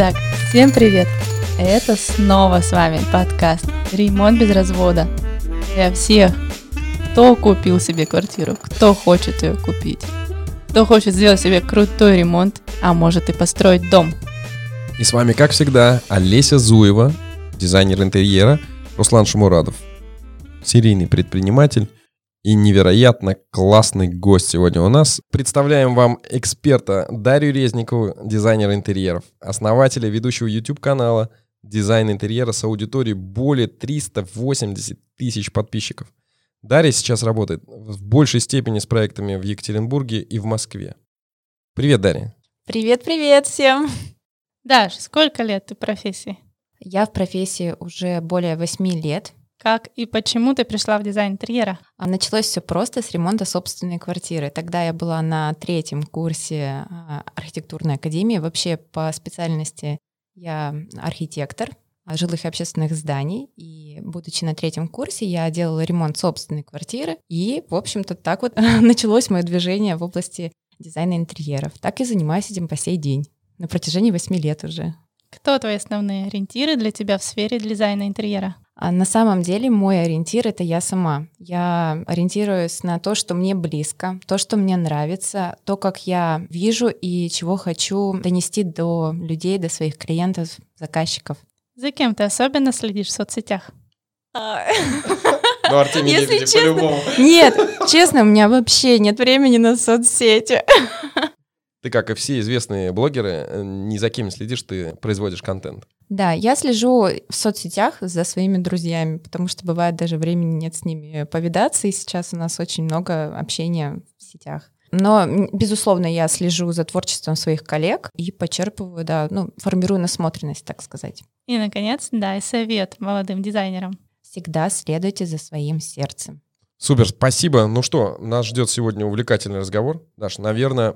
Итак, всем привет! Это снова с вами подкаст «Ремонт без развода» для всех, кто купил себе квартиру, кто хочет ее купить, кто хочет сделать себе крутой ремонт, а может и построить дом. И с вами, как всегда, Олеся Зуева, дизайнер интерьера, Руслан Шамурадов, серийный предприниматель и невероятно классный гость сегодня у нас. Представляем вам эксперта Дарью Резникову, дизайнера интерьеров, основателя ведущего YouTube-канала «Дизайн интерьера» с аудиторией более 380 тысяч подписчиков. Дарья сейчас работает в большей степени с проектами в Екатеринбурге и в Москве. Привет, Дарья. Привет-привет всем. Даш, сколько лет ты в профессии? Я в профессии уже более восьми лет. Как и почему ты пришла в дизайн интерьера? А началось все просто с ремонта собственной квартиры. Тогда я была на третьем курсе а, архитектурной академии. Вообще по специальности я архитектор жилых и общественных зданий. И будучи на третьем курсе, я делала ремонт собственной квартиры. И, в общем-то, так вот началось мое движение в области дизайна интерьеров. Так и занимаюсь этим по сей день, на протяжении восьми лет уже. Кто твои основные ориентиры для тебя в сфере дизайна интерьера? А на самом деле мой ориентир — это я сама. Я ориентируюсь на то, что мне близко, то, что мне нравится, то, как я вижу и чего хочу донести до людей, до своих клиентов, заказчиков. За кем ты особенно следишь в соцсетях? Ну, Артемий Если Лебедев честно- по-любому. Нет, честно, у меня вообще нет времени на соцсети. Ты, как и все известные блогеры, э, ни за кем не следишь, ты производишь контент. Да, я слежу в соцсетях за своими друзьями, потому что бывает даже времени нет с ними повидаться, и сейчас у нас очень много общения в сетях. Но, безусловно, я слежу за творчеством своих коллег и почерпываю, да, ну, формирую насмотренность, так сказать. И, наконец, дай совет молодым дизайнерам. Всегда следуйте за своим сердцем. Супер, спасибо. Ну что, нас ждет сегодня увлекательный разговор. Даш, наверное,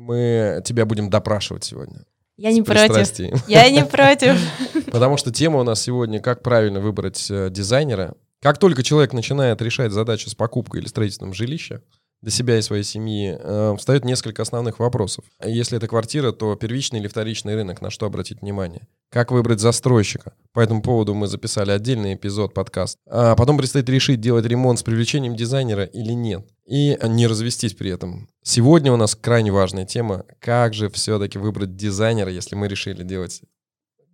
мы тебя будем допрашивать сегодня. Я не против. Я не против. Потому что тема у нас сегодня «Как правильно выбрать э, дизайнера». Как только человек начинает решать задачу с покупкой или строительством жилища для себя и своей семьи, э, встает несколько основных вопросов. Если это квартира, то первичный или вторичный рынок, на что обратить внимание? Как выбрать застройщика? По этому поводу мы записали отдельный эпизод подкаст. А потом предстоит решить, делать ремонт с привлечением дизайнера или нет. И не развестись при этом. Сегодня у нас крайне важная тема. Как же все-таки выбрать дизайнера, если мы решили делать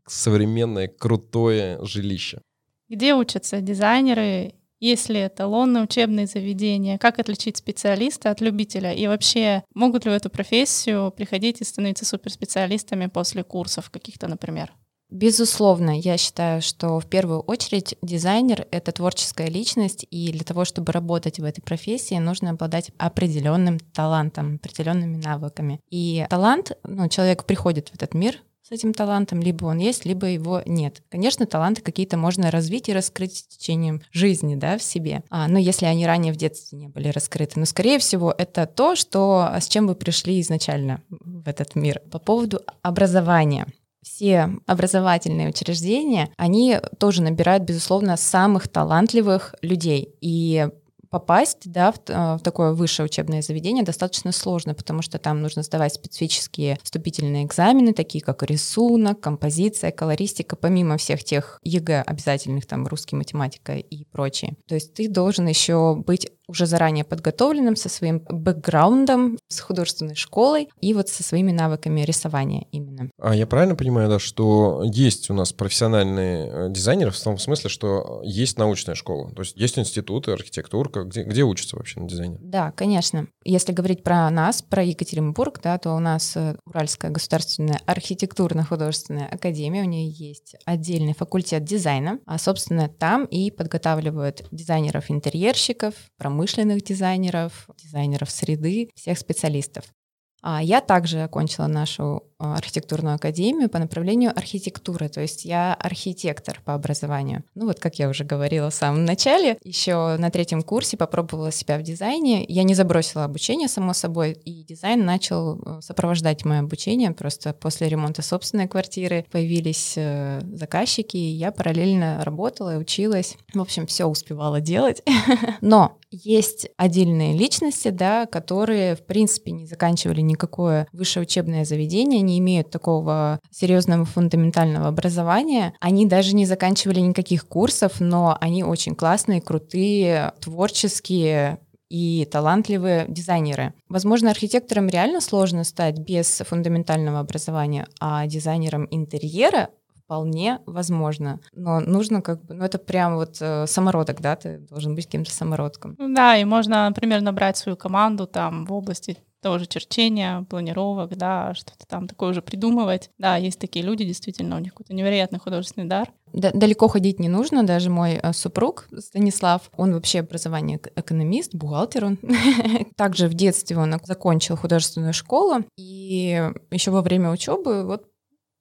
современное крутое жилище? Где учатся дизайнеры? Есть ли эталонные учебные заведения? Как отличить специалиста от любителя? И вообще, могут ли в эту профессию приходить и становиться суперспециалистами после курсов каких-то, например? Безусловно, я считаю, что в первую очередь дизайнер — это творческая личность, и для того, чтобы работать в этой профессии, нужно обладать определенным талантом, определенными навыками. И талант, ну, человек приходит в этот мир с этим талантом, либо он есть, либо его нет. Конечно, таланты какие-то можно развить и раскрыть с течением жизни, да, в себе. А, но если они ранее в детстве не были раскрыты, но скорее всего это то, что с чем вы пришли изначально в этот мир. По поводу образования все образовательные учреждения, они тоже набирают, безусловно, самых талантливых людей. И попасть да, в, т- в такое высшее учебное заведение достаточно сложно, потому что там нужно сдавать специфические вступительные экзамены, такие как рисунок, композиция, колористика, помимо всех тех ЕГЭ обязательных, там русский, математика и прочее. То есть ты должен еще быть уже заранее подготовленным со своим бэкграундом, с художественной школой и вот со своими навыками рисования именно. А я правильно понимаю, да, что есть у нас профессиональные э, дизайнеры в том смысле, что есть научная школа, то есть есть институты, архитектурка, где, где учатся вообще на дизайне? Да, конечно. Если говорить про нас, про Екатеринбург, да, то у нас э, Уральская государственная архитектурно-художественная академия, у нее есть отдельный факультет дизайна, а, собственно, там и подготавливают дизайнеров-интерьерщиков, промышленных дизайнеров, дизайнеров среды, всех специалистов. А я также окончила нашу архитектурную академию по направлению архитектуры, то есть я архитектор по образованию. Ну вот, как я уже говорила в самом начале, еще на третьем курсе попробовала себя в дизайне. Я не забросила обучение, само собой, и дизайн начал э, сопровождать мое обучение. Просто после ремонта собственной квартиры появились э, заказчики, и я параллельно работала и училась. В общем, все успевала делать. Но есть отдельные личности, да, которые, в принципе, не заканчивали никакое высшее учебное заведение, не имеют такого серьезного фундаментального образования. Они даже не заканчивали никаких курсов, но они очень классные, крутые, творческие, и талантливые дизайнеры. Возможно, архитектором реально сложно стать без фундаментального образования, а дизайнером интерьера вполне возможно. Но нужно как бы, ну это прям вот э, самородок, да, ты должен быть кем-то самородком. Да, и можно, например, набрать свою команду там в области тоже черчения, планировок, да, что-то там такое уже придумывать. Да, есть такие люди, действительно, у них какой-то невероятный художественный дар. Далеко ходить не нужно, даже мой э, супруг Станислав, он вообще образование экономист, бухгалтер он. Также в детстве он закончил художественную школу, и еще во время учебы вот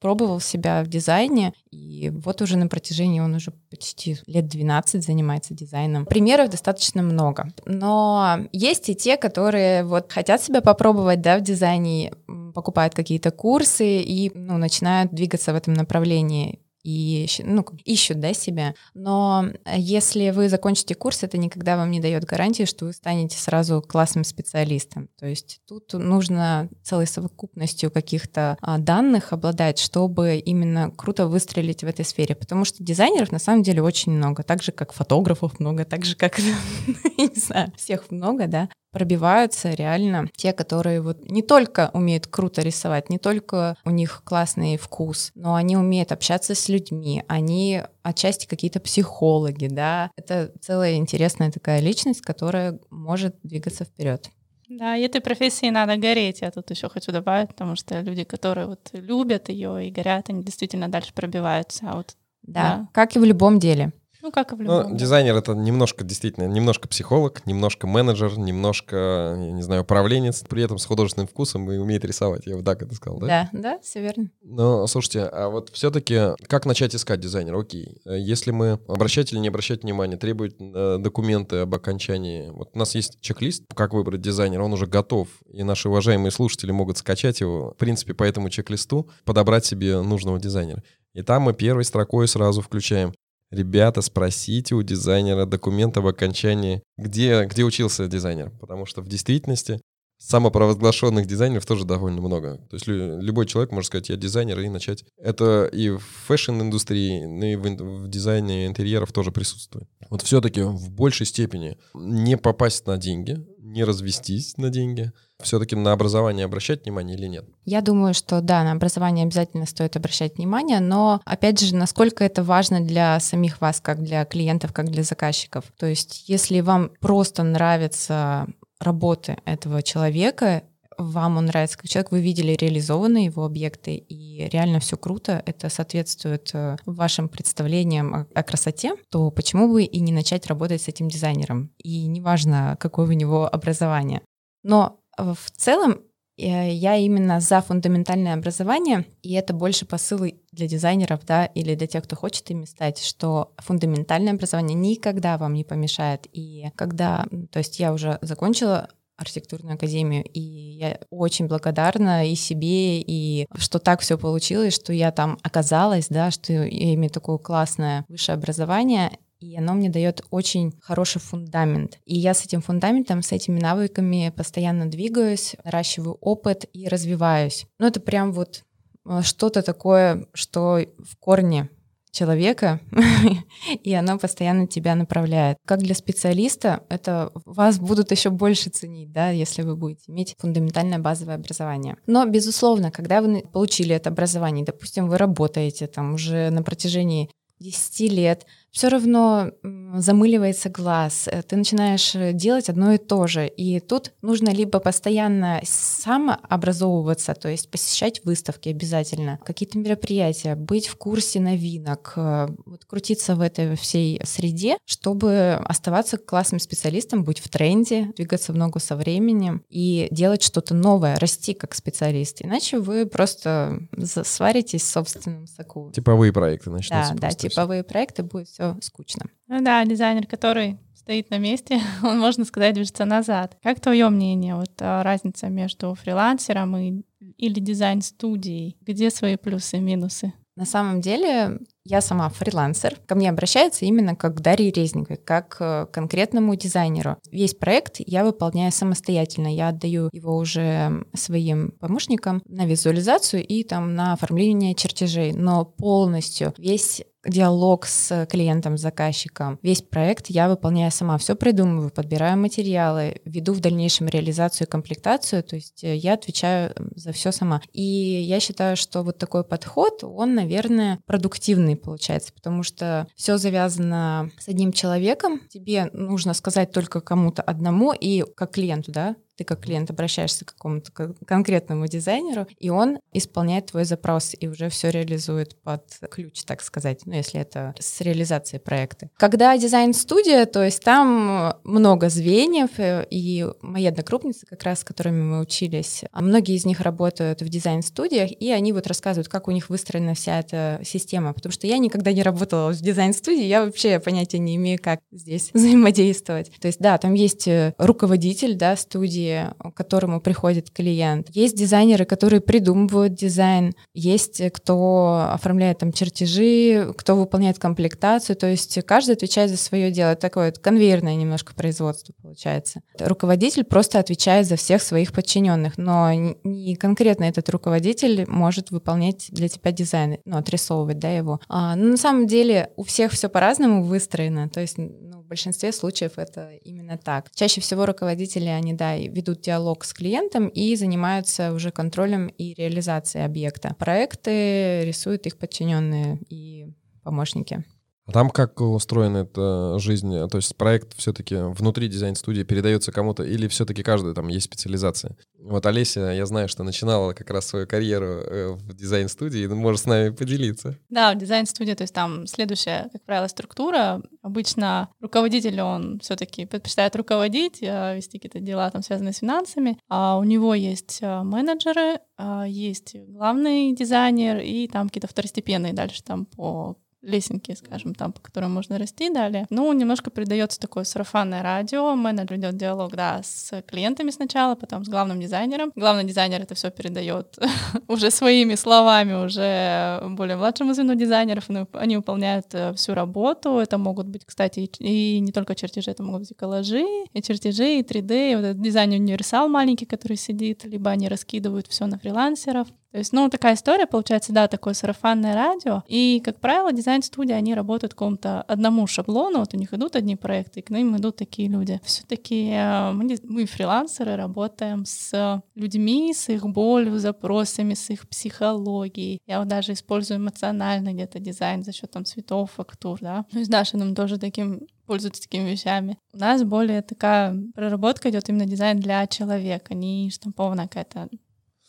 пробовал себя в дизайне, и вот уже на протяжении он уже почти лет 12 занимается дизайном. Примеров достаточно много, но есть и те, которые вот хотят себя попробовать, да, в дизайне, покупают какие-то курсы и ну, начинают двигаться в этом направлении и ну, ищут да, себя. Но если вы закончите курс, это никогда вам не дает гарантии, что вы станете сразу классным специалистом. То есть тут нужно целой совокупностью каких-то а, данных обладать, чтобы именно круто выстрелить в этой сфере. Потому что дизайнеров на самом деле очень много, так же как фотографов много, так же как, всех много, да пробиваются реально те, которые вот не только умеют круто рисовать, не только у них классный вкус, но они умеют общаться с людьми, они отчасти какие-то психологи, да. Это целая интересная такая личность, которая может двигаться вперед. Да, и этой профессии надо гореть, я тут еще хочу добавить, потому что люди, которые вот любят ее и горят, они действительно дальше пробиваются. А вот, да, да, как и в любом деле. Ну, как и в любом. Ну, дизайнер — это немножко, действительно, немножко психолог, немножко менеджер, немножко, я не знаю, управленец, при этом с художественным вкусом и умеет рисовать. Я вот так это сказал, да? Да, да, все верно. Но, слушайте, а вот все-таки как начать искать дизайнера? Окей, если мы обращать или не обращать внимания, требуют э, документы об окончании. Вот у нас есть чек-лист, как выбрать дизайнера, он уже готов, и наши уважаемые слушатели могут скачать его, в принципе, по этому чек-листу, подобрать себе нужного дизайнера. И там мы первой строкой сразу включаем Ребята, спросите у дизайнера документ об окончании, где, где учился дизайнер, потому что в действительности самопровозглашенных дизайнеров тоже довольно много. То есть любой человек может сказать, я дизайнер, и начать. Это и в fashion-индустрии, и в, в дизайне интерьеров тоже присутствует. Вот все-таки в большей степени не попасть на деньги, не развестись на деньги, все-таки на образование обращать внимание или нет? Я думаю, что да, на образование обязательно стоит обращать внимание, но опять же, насколько это важно для самих вас, как для клиентов, как для заказчиков. То есть, если вам просто нравится работы этого человека, вам он нравится как человек, вы видели реализованные его объекты, и реально все круто, это соответствует э, вашим представлениям о, красоте, то почему бы и не начать работать с этим дизайнером? И неважно, какое у него образование. Но э, в целом э, я именно за фундаментальное образование, и это больше посылы для дизайнеров, да, или для тех, кто хочет ими стать, что фундаментальное образование никогда вам не помешает. И когда, то есть я уже закончила архитектурную академию. И я очень благодарна и себе, и что так все получилось, что я там оказалась, да, что я имею такое классное высшее образование, и оно мне дает очень хороший фундамент. И я с этим фундаментом, с этими навыками постоянно двигаюсь, наращиваю опыт и развиваюсь. Ну, это прям вот э, что-то такое, что в корне человека, и оно постоянно тебя направляет. Как для специалиста, это вас будут еще больше ценить, да, если вы будете иметь фундаментальное базовое образование. Но, безусловно, когда вы получили это образование, допустим, вы работаете там уже на протяжении 10 лет, все равно замыливается глаз, э, ты начинаешь э, делать одно и то же. И тут нужно либо постоянно самообразовываться, то есть посещать выставки обязательно, какие-то мероприятия, быть в курсе новинок, э, вот крутиться в этой всей среде, чтобы оставаться классным специалистом, быть в тренде, двигаться в ногу со временем и делать что-то новое, расти как специалист. Иначе вы просто сваритесь в собственном соку. Типовые проекты начнутся. Да, да, типовые проекты будет все все скучно. Ну да, дизайнер, который стоит на месте, он, можно сказать, движется назад. Как твое мнение, вот а, разница между фрилансером и, или дизайн-студией? Где свои плюсы и минусы? На самом деле я сама фрилансер. Ко мне обращаются именно как к Дарье Резниковой, как к конкретному дизайнеру. Весь проект я выполняю самостоятельно. Я отдаю его уже своим помощникам на визуализацию и там на оформление чертежей. Но полностью весь диалог с клиентом, с заказчиком. Весь проект я выполняю сама, все придумываю, подбираю материалы, веду в дальнейшем реализацию и комплектацию, то есть э, я отвечаю за все сама. И я считаю, что вот такой подход, он, наверное, продуктивный получается, потому что все завязано с одним человеком, тебе нужно сказать только кому-то одному и как клиенту, да, ты как клиент обращаешься к какому-то конкретному дизайнеру, и он исполняет твой запрос и уже все реализует под ключ, так сказать, ну, если это с реализацией проекта. Когда дизайн-студия, то есть там много звеньев, э, и мои однокрупницы, как раз с которыми мы учились, а многие из них работают в дизайн-студиях, и они вот рассказывают, как у них выстроена вся эта система, потому что я никогда не работала в дизайн-студии, я вообще понятия не имею, как здесь взаимодействовать. То есть, да, там есть э, руководитель, да, студии, к которому приходит клиент. Есть дизайнеры, которые придумывают дизайн, есть кто оформляет там чертежи, кто выполняет комплектацию, то есть каждый отвечает за свое дело. Это такое вот конвейерное немножко производство получается. Руководитель просто отвечает за всех своих подчиненных, но не конкретно этот руководитель может выполнять для тебя дизайн, ну, отрисовывать, да, его. А, но на самом деле у всех все по-разному выстроено, то есть ну, большинстве случаев это именно так. Чаще всего руководители, они, да, ведут диалог с клиентом и занимаются уже контролем и реализацией объекта. Проекты рисуют их подчиненные и помощники. А там как устроена эта жизнь? То есть проект все-таки внутри дизайн-студии передается кому-то или все-таки каждый там есть специализация? Вот Олеся, я знаю, что начинала как раз свою карьеру э, в дизайн-студии, может с нами поделиться? Да, в дизайн-студии, то есть там следующая, как правило, структура. Обычно руководитель, он все-таки предпочитает руководить, э, вести какие-то дела, там, связанные с финансами. А у него есть э, менеджеры, есть главный дизайнер и там какие-то второстепенные дальше там по лесенки, скажем, там, по которым можно расти далее. Ну, немножко придается такое сарафанное радио, менеджер идет диалог, да, с клиентами сначала, потом с главным дизайнером. Главный дизайнер это все передает уже своими словами, уже более младшему звену дизайнеров, они выполняют э, всю работу. Это могут быть, кстати, и не только чертежи, это могут быть и коллажи, и чертежи, и 3D, и вот этот дизайн универсал маленький, который сидит, либо они раскидывают все на фрилансеров. То есть, ну, такая история, получается, да, такое сарафанное радио. И, как правило, дизайн-студии, они работают к какому-то одному шаблону. Вот у них идут одни проекты, и к ним идут такие люди. все таки э, мы, мы, фрилансеры, работаем с людьми, с их болью, запросами, с их психологией. Я вот даже использую эмоциональный где-то дизайн за счет там цветов, фактур, да. Ну и с Дашиным тоже таким пользуются такими вещами. У нас более такая проработка идет именно дизайн для человека, не штампованная какая-то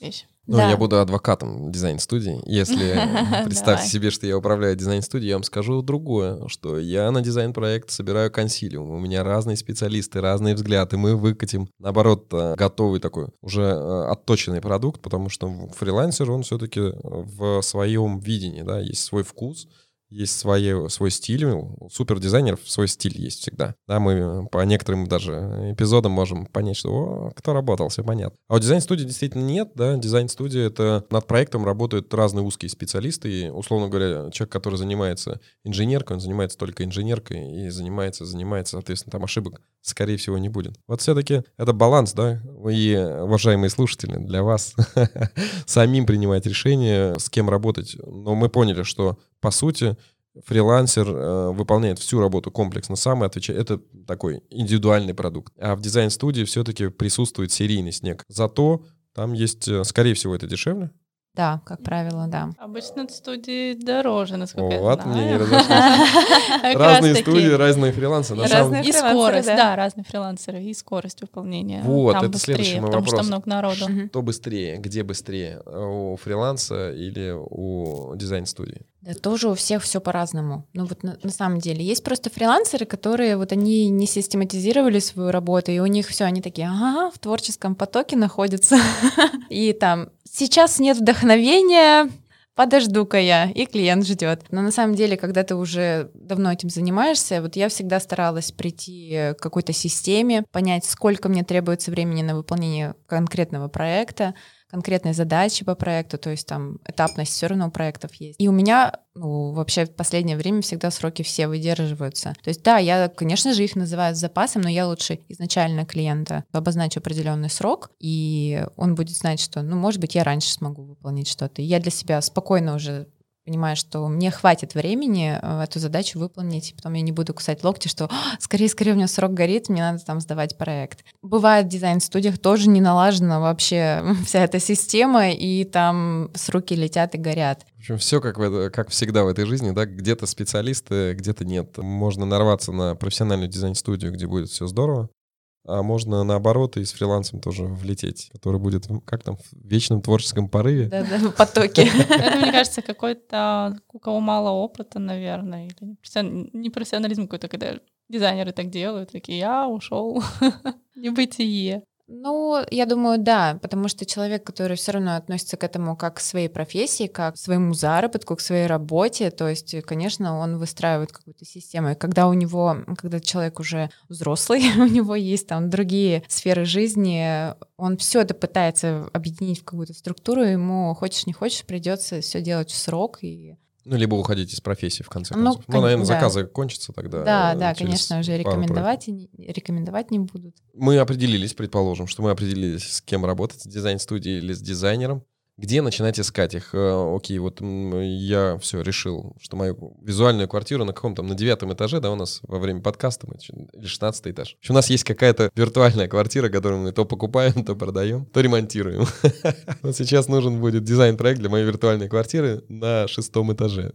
вещь. Ну, да. я буду адвокатом дизайн-студии. Если представьте себе, что я управляю дизайн-студией, я вам скажу другое, что я на дизайн-проект собираю консилиум. У меня разные специалисты, разные взгляды. Мы выкатим, наоборот, э, готовый такой уже э, отточенный продукт, потому что фрилансер, он все-таки в своем видении, да, есть свой вкус, есть свои, свой стиль, у супердизайнеров свой стиль есть всегда. Да, мы по некоторым даже эпизодам можем понять, что о, кто работал, все понятно. А у дизайн-студии действительно нет, да, дизайн-студия — это над проектом работают разные узкие специалисты, и, условно говоря, человек, который занимается инженеркой, он занимается только инженеркой и занимается, занимается, соответственно, там ошибок, скорее всего, не будет. Вот все-таки это баланс, да, и, уважаемые слушатели, для вас самим принимать решение, с кем работать. Но мы поняли, что по сути, фрилансер э, выполняет всю работу комплексно сам и отвечает. Это такой индивидуальный продукт. А в дизайн-студии все-таки присутствует серийный снег. Зато там есть, э, скорее всего, это дешевле, да, как правило, да. Обычно студии дороже, насколько О, я знаю. мне не разошлись. Разные студии, разные фрилансы. И скорость, да, разные фрилансеры, и скорость выполнения. Вот, это следующий мой вопрос. Потому что много народу. Что быстрее, где быстрее, у фриланса или у дизайн-студии? Да, тоже у всех все по-разному. Ну вот на, на самом деле есть просто фрилансеры, которые вот они не систематизировали свою работу, и у них все, они такие, ага, в творческом потоке находятся, и там сейчас нет вдохновения, подожду-ка я, и клиент ждет. Но на самом деле, когда ты уже давно этим занимаешься, вот я всегда старалась прийти к какой-то системе, понять, сколько мне требуется времени на выполнение конкретного проекта, конкретные задачи по проекту, то есть там этапность все равно у проектов есть. И у меня ну, вообще в последнее время всегда сроки все выдерживаются. То есть, да, я, конечно же, их называю запасом, но я лучше изначально клиента обозначу определенный срок, и он будет знать, что, ну, может быть, я раньше смогу выполнить что-то. И я для себя спокойно уже понимаю, что мне хватит времени э, эту задачу выполнить, и потом я не буду кусать локти, что скорее, скорее у меня срок горит, мне надо там сдавать проект. Бывает в дизайн-студиях тоже не налажена вообще вся эта система, и там с руки летят и горят. В общем, все как, в, как всегда в этой жизни, да, где-то специалисты, где-то нет. Можно нарваться на профессиональную дизайн-студию, где будет все здорово, а можно наоборот и с фрилансом тоже влететь, который будет, как там, в вечном творческом порыве. Да-да, в потоке. Это, мне кажется, какой-то, у кого мало опыта, наверное, или непрофессионализм какой-то, когда дизайнеры так делают, такие, я ушел небытие. Ну, я думаю, да, потому что человек, который все равно относится к этому как к своей профессии, как к своему заработку, к своей работе, то есть, конечно, он выстраивает какую-то систему. И когда у него, когда человек уже взрослый, у него есть там другие сферы жизни, он все это пытается объединить в какую-то структуру, ему хочешь не хочешь придется все делать в срок и ну, либо уходить из профессии, в конце ну, концов. Ну, ну наверное, да. заказы кончатся тогда. Да, да, конечно, уже рекомендовать, и, рекомендовать не будут. Мы определились, предположим, что мы определились, с кем работать, с дизайн-студией или с дизайнером. Где начинать искать их? Э, окей, вот я все решил, что мою визуальную квартиру на каком-то, на девятом этаже, да, у нас во время подкаста, мы, или шестнадцатый этаж. У нас есть какая-то виртуальная квартира, которую мы то покупаем, то продаем, то ремонтируем. Вот сейчас нужен будет дизайн-проект для моей виртуальной квартиры на шестом этаже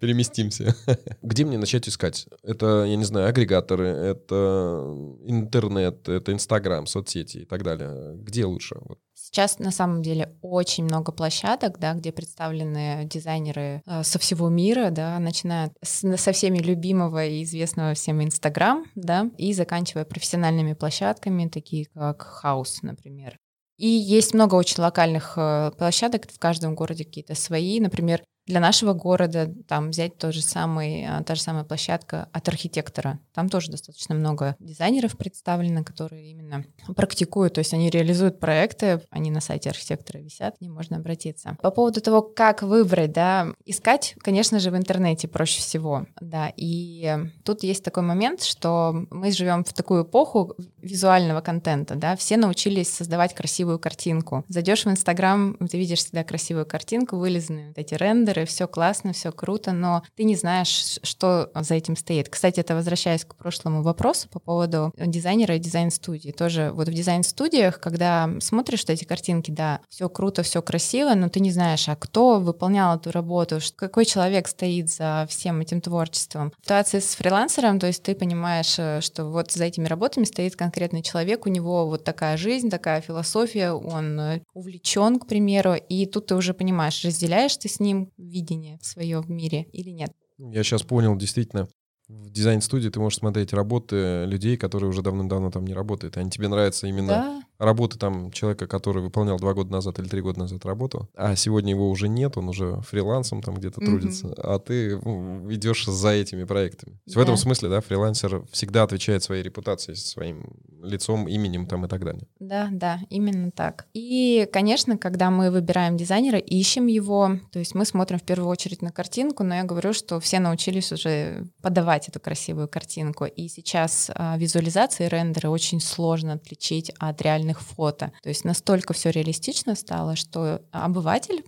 переместимся. Где мне начать искать? Это, я не знаю, агрегаторы, это интернет, это Инстаграм, соцсети и так далее. Где лучше? Вот. Сейчас на самом деле очень много площадок, да, где представлены дизайнеры э, со всего мира, да, начиная с, со всеми любимого и известного всем Инстаграм, да, и заканчивая профессиональными площадками, такие как Хаус, например. И есть много очень локальных э, площадок, в каждом городе какие-то свои. Например, для нашего города там взять тот же самый, а, та же самая площадка от архитектора. Там тоже достаточно много дизайнеров представлено, которые именно практикуют, то есть они реализуют проекты, они на сайте архитектора висят, к ним можно обратиться. По поводу того, как выбрать, да, искать, конечно же, в интернете проще всего, да, и тут есть такой момент, что мы живем в такую эпоху визуального контента, да, все научились создавать красивую картинку. Зайдешь в Инстаграм, ты видишь всегда красивую картинку, вылизанные вот эти рендеры, рендеры, все классно, все круто, но ты не знаешь, что за этим стоит. Кстати, это возвращаясь к прошлому вопросу по поводу дизайнера и дизайн-студии. Тоже вот в дизайн-студиях, когда смотришь эти картинки, да, все круто, все красиво, но ты не знаешь, а кто выполнял эту работу, какой человек стоит за всем этим творчеством. В ситуации с фрилансером, то есть ты понимаешь, э, что вот за этими работами стоит конкретный человек, у него вот такая жизнь, такая философия, он э, увлечен, к примеру, и тут ты уже понимаешь, разделяешь ты с ним видение свое в мире или нет. Я сейчас понял, действительно, в дизайн-студии ты можешь смотреть работы людей, которые уже давным-давно там не работают. Они тебе нравятся именно да? работы там человека, который выполнял два года назад или три года назад работу, а сегодня его уже нет, он уже фрилансом там где-то mm-hmm. трудится, а ты ну, идешь за этими проектами. Да. В этом смысле, да, фрилансер всегда отвечает своей репутацией, своим лицом, именем там и так далее. Да, да, именно так. И, конечно, когда мы выбираем дизайнера, ищем его, то есть мы смотрим в первую очередь на картинку, но я говорю, что все научились уже подавать эту красивую картинку, и сейчас а, визуализации рендеры очень сложно отличить от реальных фото. То есть настолько все реалистично стало, что обыватель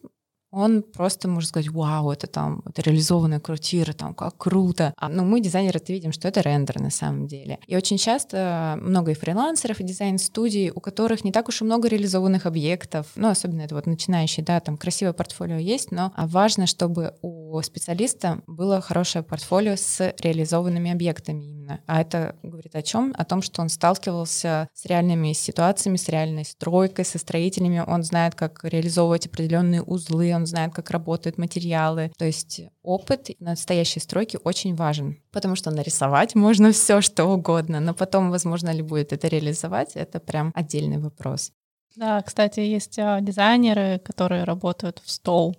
он просто может сказать, вау, это там, это реализованная квартира, там, как круто. А, ну, мы, дизайнеры, это видим, что это рендер на самом деле. И очень часто много и фрилансеров, и дизайн-студий, у которых не так уж и много реализованных объектов, ну, особенно это вот начинающие, да, там красивое портфолио есть, но важно, чтобы у специалиста было хорошее портфолио с реализованными объектами именно. А это говорит о чем? О том, что он сталкивался с реальными ситуациями, с реальной стройкой, со строителями, он знает, как реализовывать определенные узлы, он он знает, как работают материалы. То есть опыт настоящей стройки очень важен, потому что нарисовать можно все, что угодно, но потом, возможно ли будет это реализовать, это прям отдельный вопрос. Да, кстати, есть а, дизайнеры, которые работают в стол.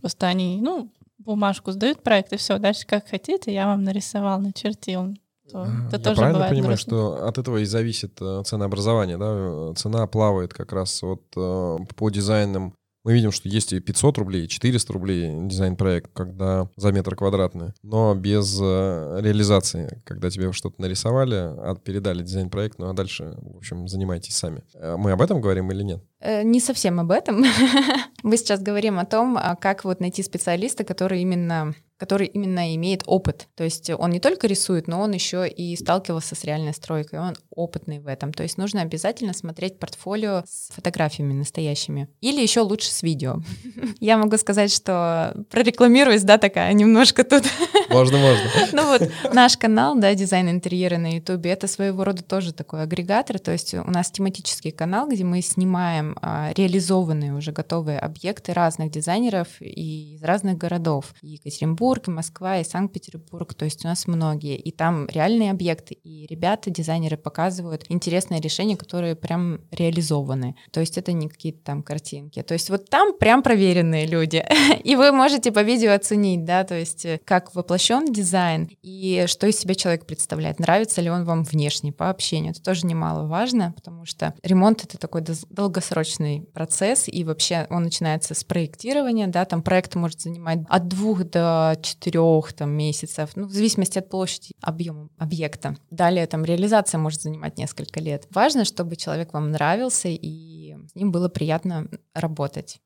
Просто они, ну, бумажку сдают проект, и все, дальше как хотите, я вам нарисовал, начертил. то А, это Я тоже правильно понимаю, грустно. что от этого и зависит э, ценообразование, да? Цена плавает как раз вот э, по дизайнам. Мы видим, что есть и 500 рублей, и 400 рублей дизайн-проект, когда за метр квадратный, но без э, реализации, когда тебе что-то нарисовали, а передали дизайн-проект, ну а дальше, в общем, занимайтесь сами. Э, Мы об этом говорим или нет? Э, Не совсем об этом. Мы сейчас говорим о том, а, как вот найти специалиста, который именно который именно имеет опыт. То есть он не только рисует, но он еще и сталкивался с реальной стройкой, он опытный в этом. То есть нужно обязательно смотреть портфолио с фотографиями настоящими. Или еще лучше с видео. Я могу сказать, что прорекламируюсь, да, такая немножко тут. Можно, можно. Ну вот наш канал, да, дизайн интерьера на Ютубе, это своего рода тоже такой агрегатор. То есть у нас тематический канал, где мы снимаем а, реализованные уже готовые объекты разных дизайнеров и из разных городов. И Екатеринбург, и Москва, и Санкт-Петербург. То есть у нас многие. И там реальные объекты. И ребята, дизайнеры показывают интересные решения, которые прям реализованы. То есть это не какие-то там картинки. То есть вот там прям проверенные люди. И вы можете по видео оценить, да, то есть э, как воплощен дизайн и что из себя человек представляет. Нравится ли он вам внешне по общению. Это тоже немаловажно, потому что ремонт — это такой долгосрочный процесс, и вообще он начинается с проектирования, да, там проект может занимать от двух до четырех там, месяцев, ну, в зависимости от площади, объема объекта. Далее там реализация может занимать несколько лет. Важно, чтобы человек вам нравился, и с ним было приятно работать.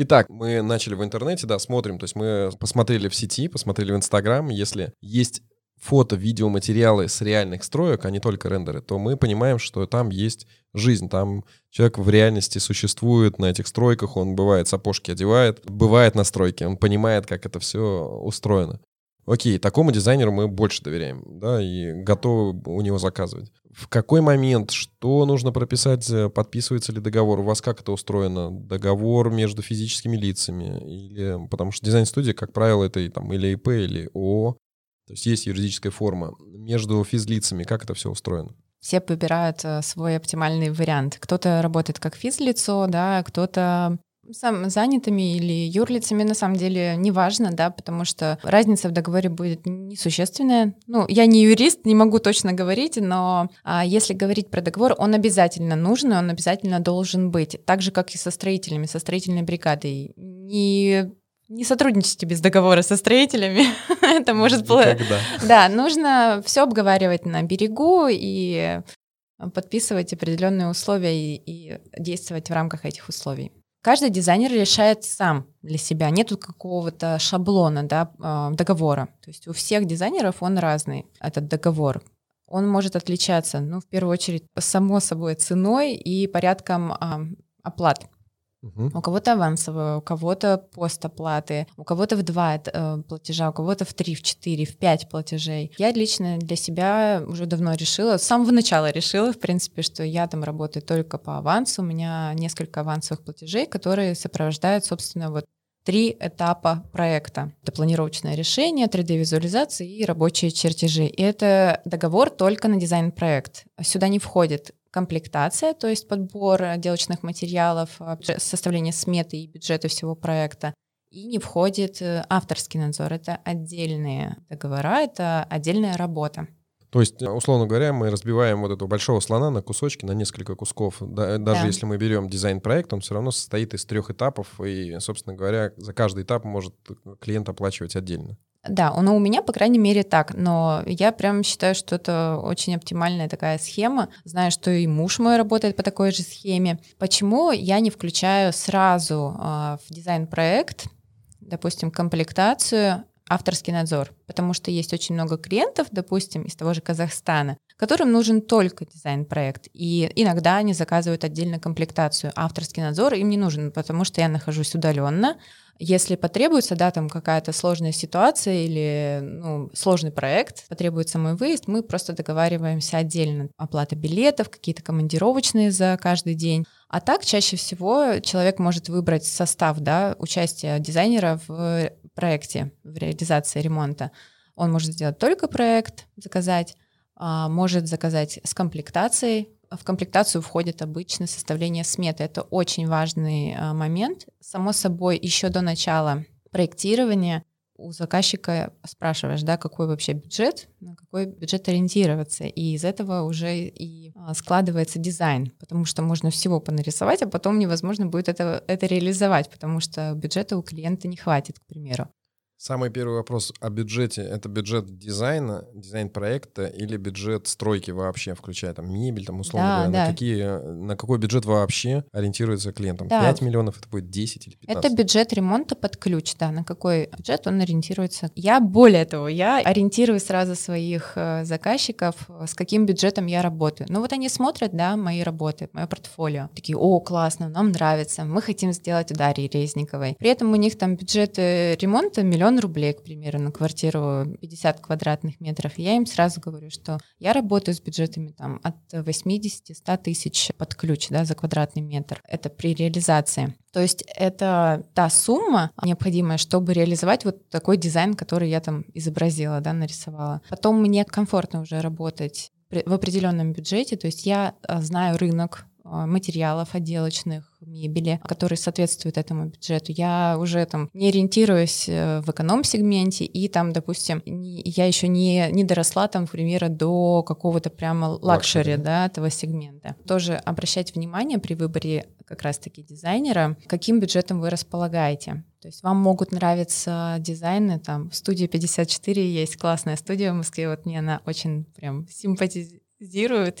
Итак, мы начали в интернете, да, смотрим, то есть мы посмотрели в сети, посмотрели в Инстаграм, если есть фото, видеоматериалы с реальных строек, а не только рендеры, то мы понимаем, что там есть жизнь, там человек в реальности существует на этих стройках, он бывает сапожки одевает, бывает на стройке, он понимает, как это все устроено. Окей, такому дизайнеру мы больше доверяем, да, и готовы у него заказывать. В какой момент, что нужно прописать, э, подписывается ли договор? У вас как это устроено? Договор между физическими лицами? Или, потому что дизайн-студия, как правило, это и там или ИП, или ООО. То есть есть юридическая форма. Между физлицами как это все устроено? Все выбирают э, свой оптимальный вариант. Кто-то работает как физлицо, да, кто-то сам занятыми или юрлицами, на самом деле, неважно, да, потому что разница в договоре будет несущественная. Ну, я не юрист, не могу точно говорить, но а, если говорить про договор, он обязательно нужен, он обязательно должен быть. Так же, как и со строителями, со строительной бригадой. Не не сотрудничайте без договора со строителями. Это может плохо. Да, нужно все обговаривать на берегу и подписывать определенные условия и, и действовать в рамках этих условий. Каждый дизайнер решает сам для себя. Нету какого-то шаблона да, э, договора. То есть у всех дизайнеров он разный, этот договор. Он может отличаться, ну, в первую очередь, само собой, ценой и порядком а, оплат. Мгм. У кого-то авансовые, у кого-то постоплаты, у кого-то в два э, платежа, у кого-то в три, в четыре, в пять платежей. Я лично для себя уже давно решила, с самого начала решила, в принципе, что я там работаю только по авансу. У меня несколько авансовых платежей, которые сопровождают, собственно, вот три этапа проекта. Это планировочное решение, 3D-визуализация и рабочие чертежи. И это договор только на дизайн-проект. Сюда не входит комплектация, то есть подбор отделочных материалов, а, составление сметы и бюджета всего проекта. И не входит э, авторский надзор. Это отдельные договора, это отдельная работа. То есть, условно говоря, мы разбиваем вот этого большого слона на кусочки, на несколько кусков. Да- даже Да. если мы берем дизайн-проект, он все равно состоит из трех этапов, и, собственно говоря, за каждый этап может клиент оплачивать отдельно. Да, ну у меня, по крайней мере, так, но я прям считаю, что это очень оптимальная такая схема. Знаю, что и муж мой работает по такой же схеме. Почему я не включаю сразу а, в дизайн-проект, допустим, комплектацию, авторский надзор? Потому что есть очень много клиентов, допустим, из того же Казахстана, которым нужен только дизайн-проект. И иногда они заказывают отдельно комплектацию. Авторский надзор им не нужен, потому что я нахожусь удаленно, если потребуется, да, там какая-то сложная ситуация или ну, сложный проект, потребуется мой выезд, мы просто договариваемся отдельно. Оплата билетов, какие-то командировочные за каждый день. А так чаще всего человек может выбрать состав да, участия дизайнера в проекте, в реализации ремонта. Он может сделать только проект, заказать, а, может заказать с комплектацией, В комплектацию входит обычно составление сметы. Это очень важный а, момент. Само собой, еще до начала проектирования у заказчика спрашиваешь, да, какой вообще бюджет, на какой бюджет ориентироваться. И из этого уже и а, складывается дизайн, потому что можно всего понарисовать, а потом невозможно будет это, это реализовать, потому что бюджета у клиента не хватит, к примеру. Самый первый вопрос о бюджете. Это бюджет дизайна, дизайн проекта или бюджет стройки вообще, включая там мебель, там условно Да, говоря, да. на, какие, на какой бюджет вообще ориентируется клиентам? Да. 5 миллионов, это будет 10 или 15? Это бюджет ремонта под ключ, да, на какой бюджет он ориентируется. Я более того, я ориентирую сразу своих э, заказчиков, с каким бюджетом я работаю. Ну вот они смотрят, да, мои работы, мое портфолио, такие, о, классно, нам нравится, мы хотим сделать у Дарьи Резниковой. При этом у них там бюджет ремонта миллион рублей, к примеру, на квартиру 50 квадратных метров. Я им сразу говорю, что я работаю с бюджетами там от 80-100 тысяч под ключ, да, за квадратный метр. Это при реализации. То есть это та сумма необходимая, чтобы реализовать вот такой дизайн, который я там изобразила, да, нарисовала. Потом мне комфортно уже работать в определенном бюджете, то есть я а, знаю рынок материалов отделочных, мебели, который соответствует этому бюджету. Я уже там не ориентируюсь э, в эконом-сегменте, и там, допустим, не- я еще не, не доросла там, к примеру, до какого-то прямо luxury, да, этого сегмента. Тоже обращать внимание при выборе как раз-таки дизайнера, каким бюджетом вы располагаете. То есть вам могут нравиться дизайны, там, в студии 54 есть классная студия в Москве, вот мне она очень прям симпатизирует.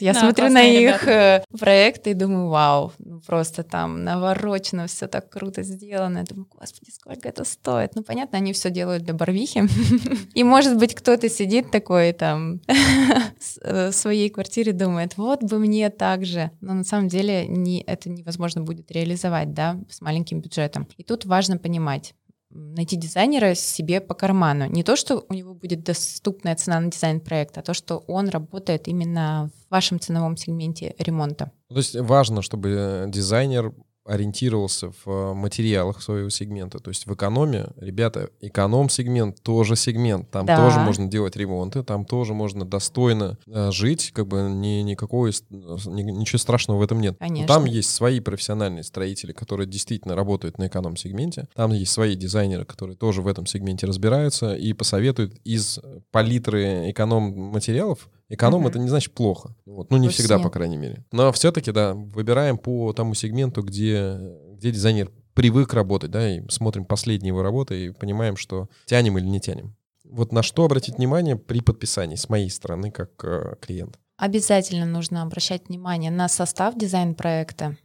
Я Да, смотрю на их э, проекты и думаю, вау, ну просто там наворочено, все так круто сделано. Я думаю, господи, сколько это стоит? Ну, понятно, они все делают для Барвихи. И, может быть, кто-то сидит такой там э, в своей квартире, думает, вот бы мне так же. Но на самом деле не, это невозможно будет реализовать, да, с маленьким бюджетом. И тут важно понимать, найти дизайнера себе по карману. Не то, что у него будет доступная цена на дизайн проекта, а то, что он работает именно в вашем ценовом сегменте ремонта. То есть важно, чтобы э, дизайнер ориентировался в э, материалах своего сегмента. То есть в экономе, ребята, эконом-сегмент тоже сегмент. Там Да. тоже можно делать ремонты, там тоже можно достойно э, жить, как бы ни, никакой, с- ни- ничего страшного в этом нет. Но Конечно. Там есть свои профессиональные строители, которые действительно работают на эконом-сегменте. Там есть свои дизайнеры, которые тоже в этом сегменте разбираются и посоветуют из палитры эконом-материалов. Эконом Мгм. это не значит плохо. Вот. Ну, не всегда, нет. по крайней мере. Но все-таки, да, выбираем по тому сегменту, где, где дизайнер привык работать, да, и смотрим последние его работы и понимаем, что тянем или не тянем. Вот на что обратить внимание при подписании с моей стороны как э, клиент. Обязательно нужно обращать внимание на состав дизайн-проекта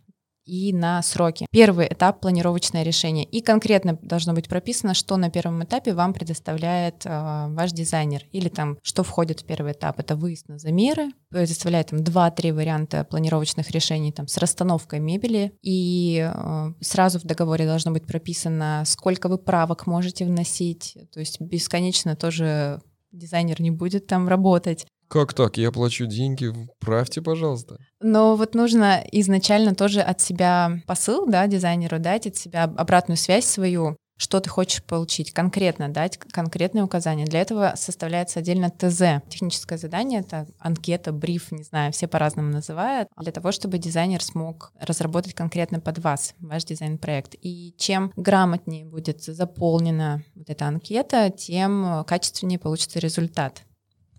и на сроки. Первый этап — планировочное решение. И конкретно должно быть прописано, что на первом этапе вам предоставляет э, ваш дизайнер. Или там, что входит в первый этап. Это выезд на замеры, предоставляет там 2-3 варианта планировочных решений там, с расстановкой мебели. И э, сразу в договоре должно быть прописано, сколько вы правок можете вносить. То есть бесконечно тоже дизайнер не будет там работать. Как так? Я плачу деньги, правьте, пожалуйста. Но вот нужно изначально тоже от себя посыл, да, дизайнеру дать, от себя обратную связь свою, что ты хочешь получить, конкретно дать конкретные указания. Для этого составляется отдельно ТЗ. Техническое задание — это анкета, бриф, не знаю, все по-разному называют, для того, чтобы дизайнер смог разработать конкретно под вас ваш дизайн-проект. И чем грамотнее будет заполнена вот эта анкета, тем э, качественнее получится результат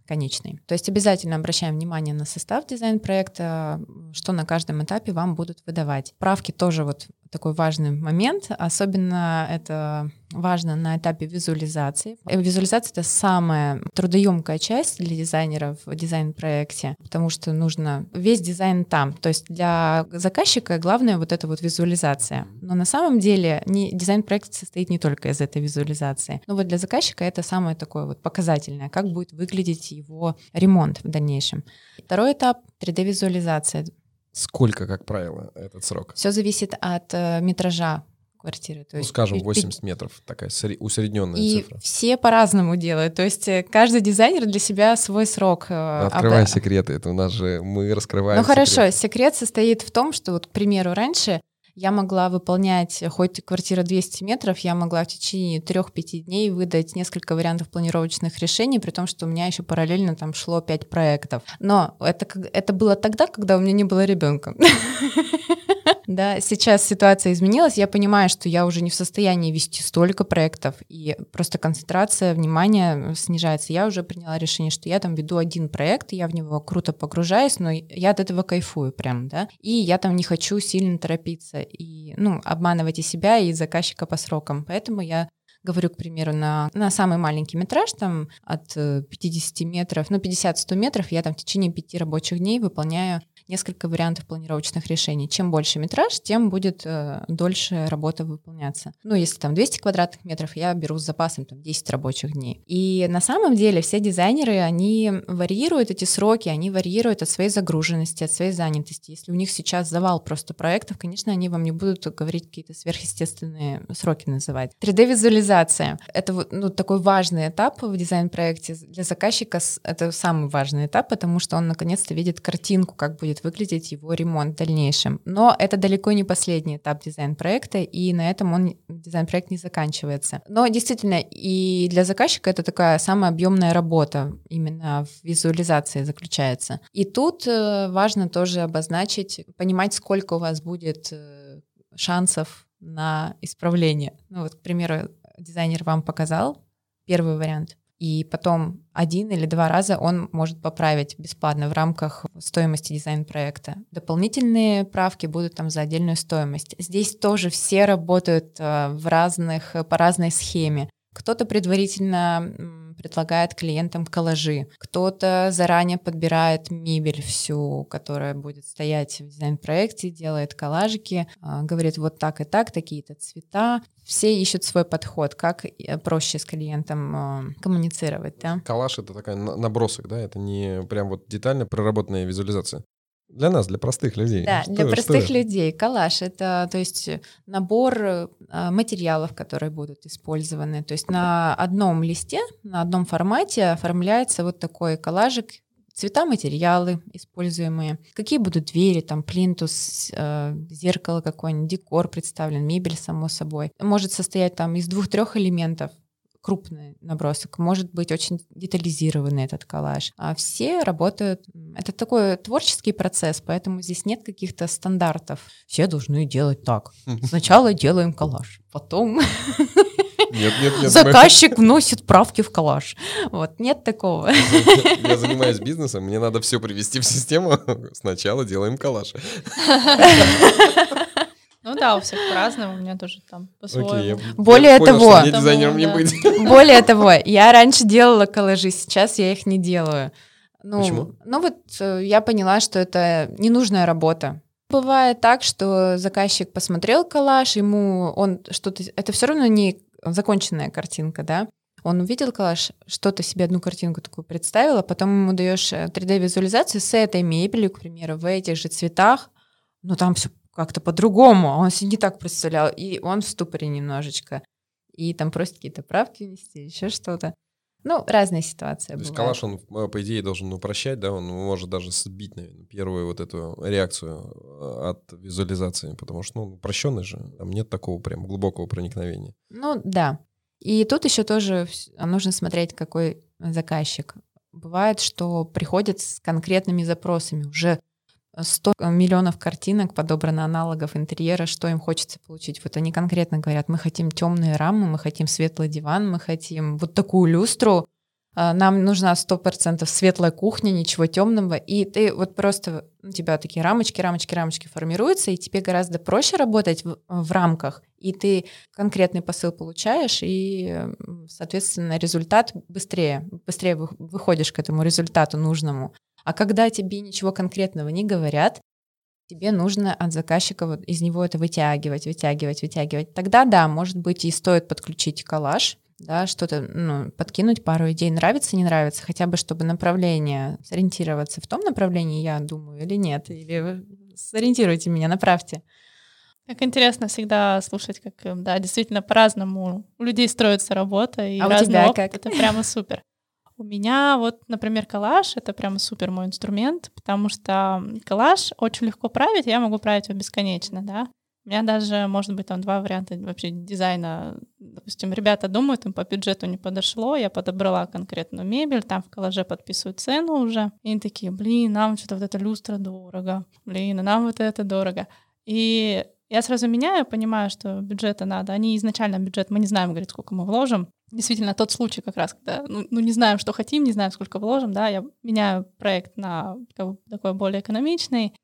конечный. То есть обязательно обращаем внимание на состав дизайн-проекта, что на каждом этапе вам будут выдавать. Правки тоже вот такой важный момент. Особенно это важно на этапе визуализации. Э, Визуализация — это самая трудоемкая часть для дизайнеров в дизайн-проекте, потому что нужно весь дизайн там. То есть для заказчика главное вот эта вот визуализация. Но на самом деле не, дизайн-проект состоит не только из этой визуализации. Но вот для заказчика это самое такое вот показательное, как будет выглядеть его ремонт в дальнейшем. Второй этап — 3D-визуализация. Сколько, как правило, этот срок? Все зависит от э, метража квартиры. То Ну, есть скажем, пи- пи- 80 метров, такая сре- усредненная И цифра. все по-разному делают. То есть э, каждый дизайнер для себя свой срок. э, Открывай обра- секреты, это у нас же мы раскрываем Ну хорошо, секрет состоит в том, что, вот, к примеру, раньше я могла выполнять, хоть квартира 200 метров, я могла в течение 3-5 дней выдать несколько вариантов планировочных решений, при том, что у меня еще параллельно там шло 5 проектов. Но это, это было тогда, когда у меня не было ребенка. Да, сейчас ситуация изменилась, я понимаю, что я уже не в состоянии вести столько проектов, и просто концентрация внимания снижается. Я уже приняла решение, что я там веду один проект, я в него круто погружаюсь, но я от этого кайфую прям, да, и я там не хочу сильно торопиться и, ну, обманывать и себя, и заказчика по срокам. Поэтому я говорю, к примеру, на, на самый маленький метраж, там от 50 э, метров, ну, 50-100 метров, я там в течение пяти рабочих дней выполняю несколько вариантов планировочных решений. Чем больше метраж, тем будет э, дольше работа выполняться. Ну, если там 200 квадратных метров, я беру с запасом там 10 рабочих дней. И на самом деле все дизайнеры, они варьируют эти сроки, они варьируют от своей загруженности, от своей занятости. Если у них сейчас завал просто проектов, конечно, они вам не будут говорить какие-то сверхъестественные сроки называть. 3D-визуализация — это ну, такой важный этап в дизайн-проекте. Для заказчика это самый важный этап, потому что он наконец-то видит картинку, как будет будет выглядеть его ремонт в дальнейшем. Но это далеко не последний этап дизайн-проекта, и на этом он дизайн-проект не заканчивается. Но действительно, и для заказчика это такая самая объемная работа именно в визуализации заключается. И тут э, важно тоже обозначить, понимать, сколько у вас будет э, шансов на исправление. Ну вот, к примеру, дизайнер вам показал первый вариант, и потом один или два раза он может поправить бесплатно в рамках стоимости дизайн-проекта. Дополнительные правки будут там за отдельную стоимость. Здесь тоже все работают э, в разных, по разной схеме. Кто-то предварительно предлагает клиентам коллажи, кто-то заранее подбирает мебель всю, которая будет стоять в дизайн-проекте, делает коллажики, а, говорит вот так и так, такие-то цвета. Все ищут свой подход, как э, проще с клиентом а, коммуницировать. Да? Коллаж — это такая набросок, да? Это не прям вот детально проработанная визуализация. Для нас, для простых людей. Да, что, для простых людей. Коллаж — это то есть набор э, материалов, которые будут использованы. То есть на одном листе, на одном формате оформляется вот такой коллажик, цвета, материалы используемые, какие будут двери, там плинтус, э, зеркало какое-нибудь, декор представлен, мебель, само собой. Может состоять там из двух-трех элементов, крупный набросок, может быть очень детализированный этот коллаж. А все работают... Это такой творческий процесс, поэтому здесь нет каких-то стандартов. Все должны делать так. Сначала делаем коллаж, потом... Нет, нет, нет. Заказчик вносит правки в коллаж. Вот, нет такого. Я занимаюсь бизнесом, мне надо все привести в систему. Сначала делаем коллаж. Ну да, у всех по-разному, у меня тоже там по-своему. Более того, дизайнером не быть. Более того, я раньше делала коллажи, сейчас я их не делаю. Ну, Почему? Ну вот э, я поняла, что это ненужная работа. Бывает так, что заказчик посмотрел коллаж, ему он что-то... Это все равно не законченная картинка, да? Он увидел коллаж, что-то себе одну картинку такую представил, а потом ему даешь 3D-визуализацию с этой мебелью, к примеру, в этих же цветах, но там все как-то по-другому, а он себе не так представлял, и он в ступоре немножечко. И там просит какие-то правки внести, еще что-то. Ну, разные ситуации То есть калаш, он, э, по идее, должен упрощать, да, он может даже сбить, наверное, первую вот эту реакцию э, от визуализации, потому что, ну, упрощенный же, там нет такого прям глубокого проникновения. Ну, да. И тут еще тоже нужно смотреть, какой заказчик. Бывает, что приходят с конкретными запросами, уже 100 миллионов картинок подобрано аналогов интерьера, что им хочется получить. Вот они конкретно говорят, мы хотим темные рамы, мы хотим светлый диван, мы хотим вот такую люстру, а, нам нужна сто процентов светлая кухня, ничего темного, и ты вот просто у тебя такие рамочки, рамочки, рамочки формируются, и тебе гораздо проще работать в, в рамках, и ты конкретный посыл получаешь, и, соответственно, результат быстрее, быстрее выходишь к этому результату нужному. А когда тебе ничего конкретного не говорят, тебе нужно от заказчика вот из него это вытягивать, вытягивать, вытягивать. Тогда да, может быть и стоит подключить коллаж, да, что-то ну, подкинуть пару идей, нравится, не нравится, хотя бы чтобы направление, сориентироваться в том направлении, я думаю, или нет, или сориентируйте меня, направьте. Как интересно всегда слушать, как да, действительно по-разному у людей строится работа и а разный у тебя опыт. как? Это прямо супер. У меня вот, например, коллаж — это прямо супер мой инструмент, потому что коллаж очень легко править, я могу править его бесконечно, да. У меня даже, может быть, там два варианта вообще дизайна. Допустим, ребята думают, им по бюджету не подошло, я подобрала конкретную мебель, там в коллаже подписывают цену уже, и они такие, блин, нам что-то вот эта люстра дорого, блин, а нам вот это дорого. И я сразу меняю, понимаю, что бюджета надо. Они изначально бюджет, мы не знаем, говорит, сколько мы вложим. Действительно, тот случай как раз, когда ну, ну не знаем, что хотим, не знаем, сколько вложим, да, я меняю проект на такой более экономичный,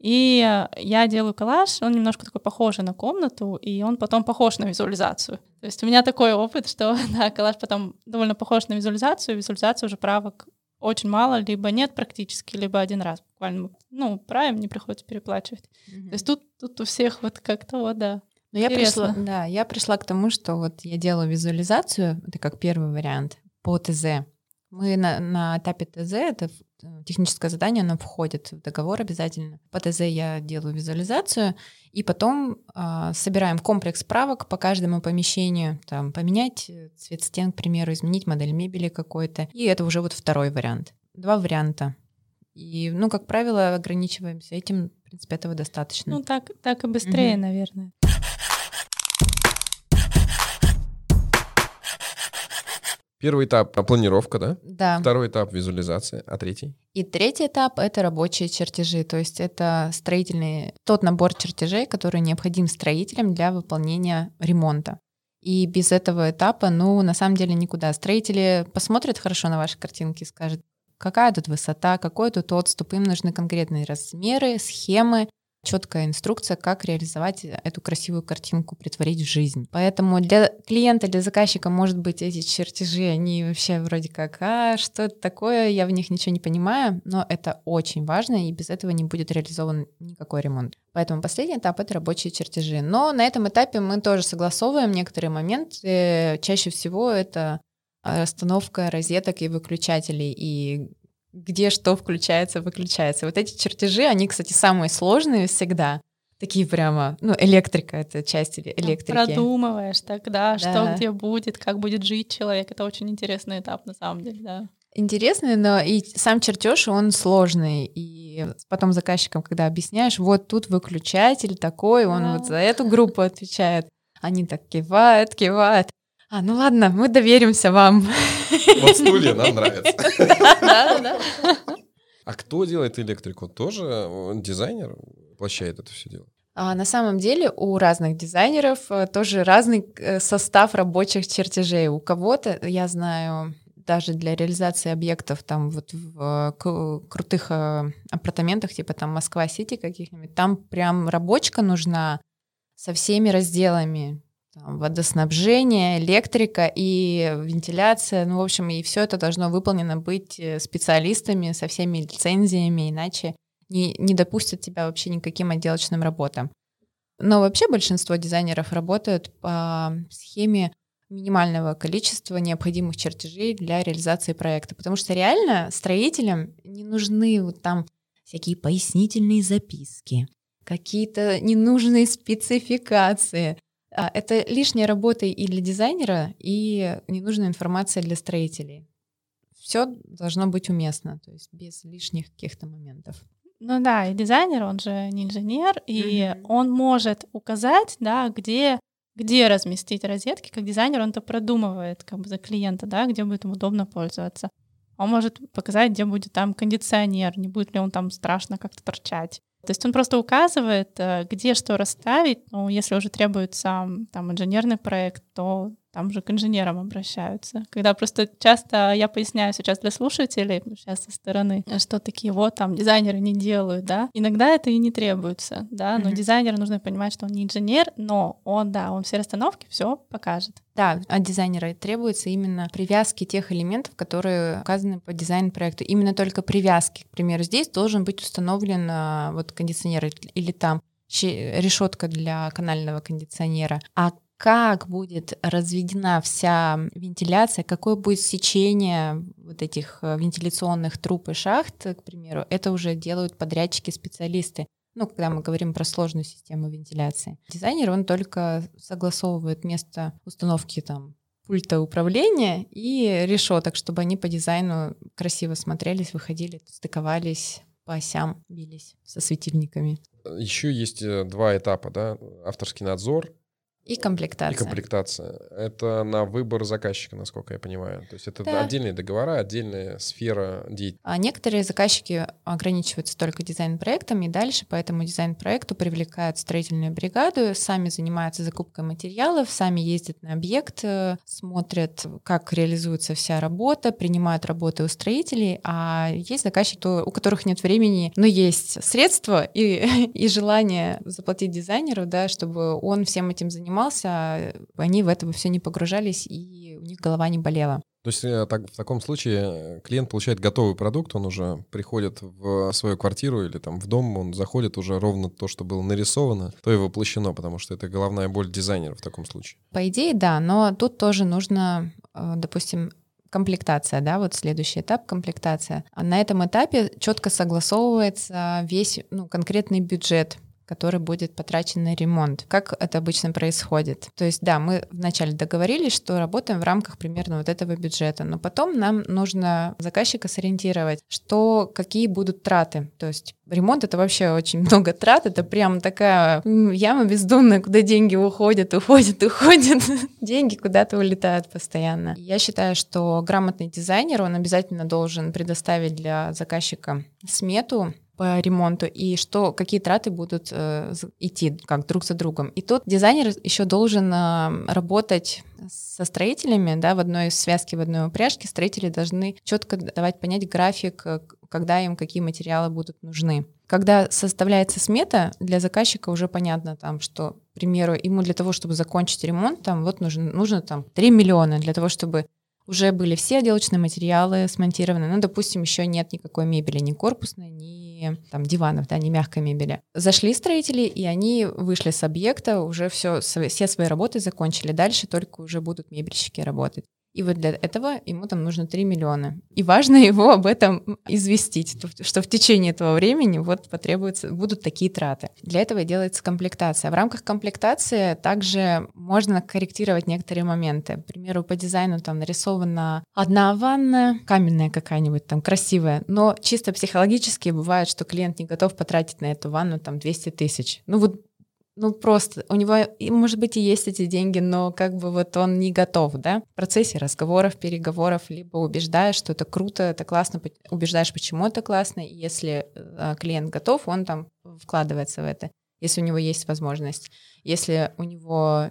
и я делаю коллаж, он немножко такой похожий на комнату, и он потом похож на визуализацию. То есть у меня такой опыт, что да, коллаж потом довольно похож на визуализацию, визуализация уже правок очень мало, либо нет практически, либо один раз буквально. Ну, правим, не приходится переплачивать. Mm-hmm. То есть тут, тут у всех вот как-то вот, да. Но я пришла, да, я пришла к тому, что вот я делаю визуализацию, это как первый вариант, по ТЗ. Мы на, на этапе ТЗ, это техническое задание, оно входит в договор обязательно. По ТЗ я делаю визуализацию, и потом э, собираем комплекс справок по каждому помещению, там, поменять э, цвет стен, к примеру, изменить модель мебели какой-то. И это уже вот второй вариант. Два варианта. И, ну, как правило, ограничиваемся этим, в принципе, этого достаточно. Ну, так, так и быстрее, угу. наверное. Первый этап — планировка, да? Да. Второй этап — визуализация, а третий? И третий этап — это рабочие чертежи, то есть это строительный, тот набор чертежей, который необходим строителям для выполнения ремонта. И без этого этапа, ну, на самом деле никуда. Строители посмотрят хорошо на ваши картинки и скажут, какая тут высота, какой тут отступ, им нужны конкретные размеры, схемы, четкая инструкция, как реализовать эту красивую картинку, притворить в жизнь. Поэтому для клиента, для заказчика, может быть, эти чертежи, они вообще вроде как, а что это такое, я в них ничего не понимаю, но это очень важно, и без этого не будет реализован никакой ремонт. Поэтому последний этап — это рабочие чертежи. Но на этом этапе мы тоже согласовываем некоторые моменты. Чаще всего это расстановка розеток и выключателей, и где что включается, выключается. Вот эти чертежи, они, кстати, самые сложные всегда. Такие прямо, ну, электрика — это часть электрики. Продумываешь тогда, да. что где будет, как будет жить человек. Это очень интересный этап, на самом деле, да. Интересный, но и сам чертеж, он сложный. И потом заказчикам, когда объясняешь, вот тут выключатель такой, он да. вот за эту группу отвечает. Они так кивают, кивают. А, ну ладно, мы доверимся вам. Вот стулья нам нравятся. Да, да. А кто делает электрику? Тоже э, дизайнер воплощает это все дело? А на самом деле у разных дизайнеров э, тоже разный э, состав рабочих чертежей. У кого-то, я знаю, даже для реализации объектов там вот в крутых апартаментах, типа там Москва-Сити каких-нибудь, там прям рабочка нужна со всеми разделами, там, водоснабжение, электрика и вентиляция. Ну, в общем, и все это должно выполнено быть э, специалистами со всеми лицензиями, иначе не, не допустят тебя вообще никаким отделочным работам. Но вообще большинство дизайнеров работают по схеме минимального количества необходимых чертежей для реализации проекта. Потому что реально строителям не нужны вот там всякие пояснительные записки, какие-то ненужные спецификации. А, это лишняя работа и для дизайнера, и ненужная информация для строителей. Все должно быть уместно, то есть без лишних каких-то моментов. Ну да, и дизайнер, он же не инженер, и mm-hmm. он может указать, да, где где разместить розетки, как дизайнер он это продумывает как бы за клиента, да, где будет ему удобно пользоваться. Он может показать, где будет там кондиционер, не будет ли он там страшно как-то торчать. То есть он просто указывает, э, где что расставить. Ну, если уже требуется там инженерный проект, то там же к инженерам обращаются. Когда просто часто я поясняю сейчас для слушателей, сейчас со стороны, что такие вот там дизайнеры не делают, да. Иногда это и не требуется, да, но mm-hmm. дизайнеру нужно понимать, что он не инженер, но он, да, он все расстановки все покажет. Да, от дизайнера требуется именно привязки тех элементов, которые указаны по дизайн-проекту. Именно только привязки. К примеру, здесь должен быть установлен а, вот кондиционер или там решетка для канального кондиционера. А как будет разведена вся вентиляция, какое будет сечение вот этих э, вентиляционных труб и шахт, к примеру, это уже делают подрядчики-специалисты. Ну, когда мы говорим про сложную систему вентиляции. Дизайнер, он только согласовывает место установки там пульта управления и решеток, чтобы они по дизайну красиво смотрелись, выходили, стыковались по осям, бились со светильниками. еще есть э, два этапа, да, авторский надзор и комплектация. И комплектация. Это на выбор заказчика, насколько я понимаю. То есть это да. отдельные договора, отдельная сфера деятельности. А некоторые заказчики ограничиваются только дизайн-проектом и дальше по этому дизайн-проекту привлекают строительную бригаду, сами занимаются закупкой материалов, сами ездят на объект, э, смотрят, как реализуется вся работа, принимают работы у строителей, а есть заказчики, у которых нет времени, но есть средства и, и желание заплатить дизайнеру, да, чтобы он всем этим занимался занимался, они в это все не погружались, и у них голова не болела. То есть э, так, в таком случае э, клиент получает готовый продукт, он уже приходит в свою квартиру или там в дом, он заходит уже ровно то, что было нарисовано, то и воплощено, потому что это головная боль дизайнера в таком случае. По идее, да, но тут тоже нужно, э, допустим, комплектация, да, вот следующий этап комплектация. А на этом этапе четко согласовывается весь ну, конкретный бюджет который будет потрачен на ремонт. Как это обычно происходит? То есть, да, мы вначале договорились, что работаем в рамках примерно вот этого бюджета, но потом нам нужно заказчика сориентировать, что какие будут траты. То есть ремонт это вообще очень много трат, это прям такая яма бездонная, куда деньги уходят, уходят, уходят, деньги куда-то улетают постоянно. Я считаю, что грамотный дизайнер, он обязательно должен предоставить для заказчика смету по ремонту и что какие траты будут э, идти как друг за другом. И тут дизайнер еще должен э, работать со строителями, да, в одной связке, в одной упряжке. Строители должны четко давать понять график, э, когда им какие материалы будут нужны. Когда составляется смета, для заказчика уже понятно, там, что, к примеру, ему для того, чтобы закончить ремонт, там, вот нужно, нужно там, 3 миллиона для того, чтобы уже были все отделочные материалы смонтированы. Ну, допустим, еще нет никакой мебели, ни корпусной, ни там, диванов, да, ни мягкой мебели. Зашли строители, и они вышли с объекта, уже все, все свои работы закончили. Дальше только уже будут мебельщики работать. И вот для этого ему там нужно 3 миллиона. И важно его об этом известить, что в течение этого времени вот потребуются, будут такие траты. Для этого и делается комплектация. В рамках комплектации также можно корректировать некоторые моменты. К примеру, по дизайну там нарисована одна ванна, каменная какая-нибудь там красивая, но чисто психологически бывает, что клиент не готов потратить на эту ванну там 200 тысяч. Ну вот ну просто у него, может быть, и есть эти деньги, но как бы вот он не готов, да, в процессе разговоров, переговоров, либо убеждаешь, что это круто, это классно, убеждаешь, почему это классно, и если э, клиент готов, он там вкладывается в это, если у него есть возможность. Если у него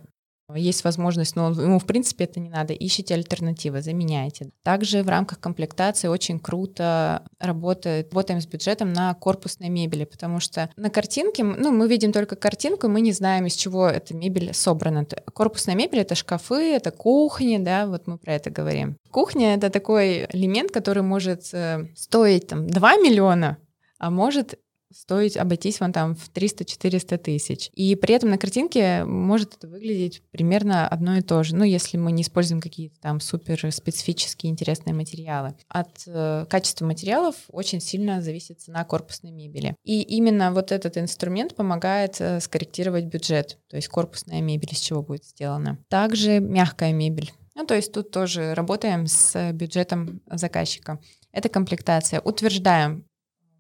есть возможность, но ему, в принципе, это не надо. Ищите альтернативы, заменяйте. Также в рамках комплектации очень круто работает, работаем с бюджетом на корпусной мебели, потому что на картинке, ну, мы видим только картинку, мы не знаем, из чего эта мебель собрана. Корпусная мебель — это шкафы, это кухни, да, вот мы про это говорим. Кухня — это такой элемент, который может э, стоить там 2 миллиона, а может стоить, обойтись вон там в 300-400 тысяч. И при этом на картинке может это выглядеть примерно одно и то же, ну, если мы не используем какие-то там супер специфические интересные материалы. От э, качества материалов очень сильно зависит цена корпусной мебели. И именно вот этот инструмент помогает э, скорректировать бюджет, то есть корпусная мебель из чего будет сделана. Также мягкая мебель. Ну, то есть тут тоже работаем с бюджетом заказчика. Это комплектация. Утверждаем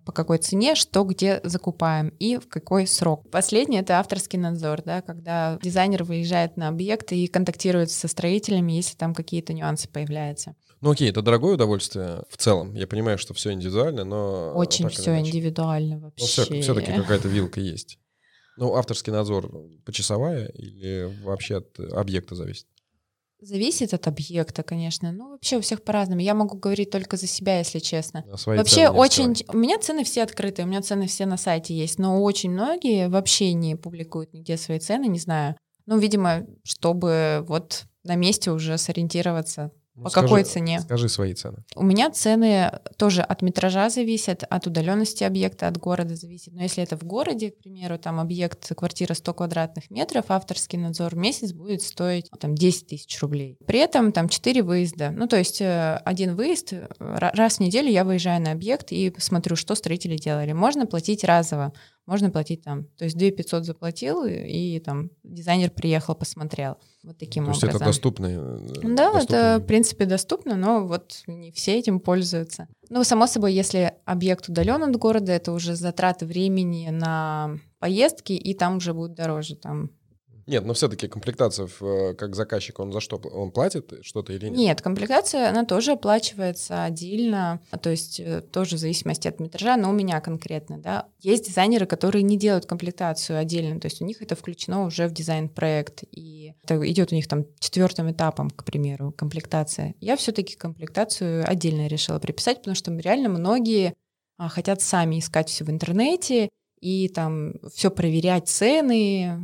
по какой цене, что где закупаем и в какой срок. Последнее — это авторский надзор, да, когда дизайнер выезжает на объект и контактирует со строителями, если там какие-то нюансы появляются. Ну окей, это дорогое удовольствие в целом. Я понимаю, что все индивидуально, но... Очень все индивидуально вообще. Но все-таки какая-то вилка есть. Ну, авторский надзор почасовая или вообще от объекта зависит? Зависит от объекта, конечно. Ну, вообще у всех по-разному. Я могу говорить только за себя, если честно. вообще очень... У меня цены все открытые, у меня цены все на сайте есть, но очень многие вообще не публикуют нигде свои цены, не знаю. Ну, видимо, чтобы вот на месте уже сориентироваться, ну, По скажи, какой цене? Скажи свои цены. У меня цены тоже от метража зависят, от удаленности объекта, от города зависит. Но если это в городе, к примеру, там объект, квартира 100 квадратных метров, авторский надзор в месяц будет стоить там 10 тысяч рублей. При этом там 4 выезда. Ну, то есть э, один выезд, раз в неделю я выезжаю на объект и смотрю, что строители делали. Можно платить разово. Можно платить там. То есть 2 500 заплатил, и, там дизайнер приехал, посмотрел. Вот таким То есть образом. это доступно? э, Да, доступно? это, в принципе, доступно, но вот не все этим пользуются. Ну, само собой, если объект удален от города, это уже затраты времени на поездки, и там уже будет дороже. Там. Нет, но все-таки комплектация э, как заказчик, он за что? Он платит что-то или нет? Нет, комплектация, она тоже оплачивается отдельно, а, то есть э, тоже в зависимости от метража, но у меня конкретно, да. Есть дизайнеры, которые не делают комплектацию отдельно, то есть у них это включено уже в дизайн-проект, и это идет у них там четвертым этапом, к примеру, комплектация. Я все-таки комплектацию отдельно решила приписать, потому что реально многие а, хотят сами искать все в интернете, и там все проверять, цены.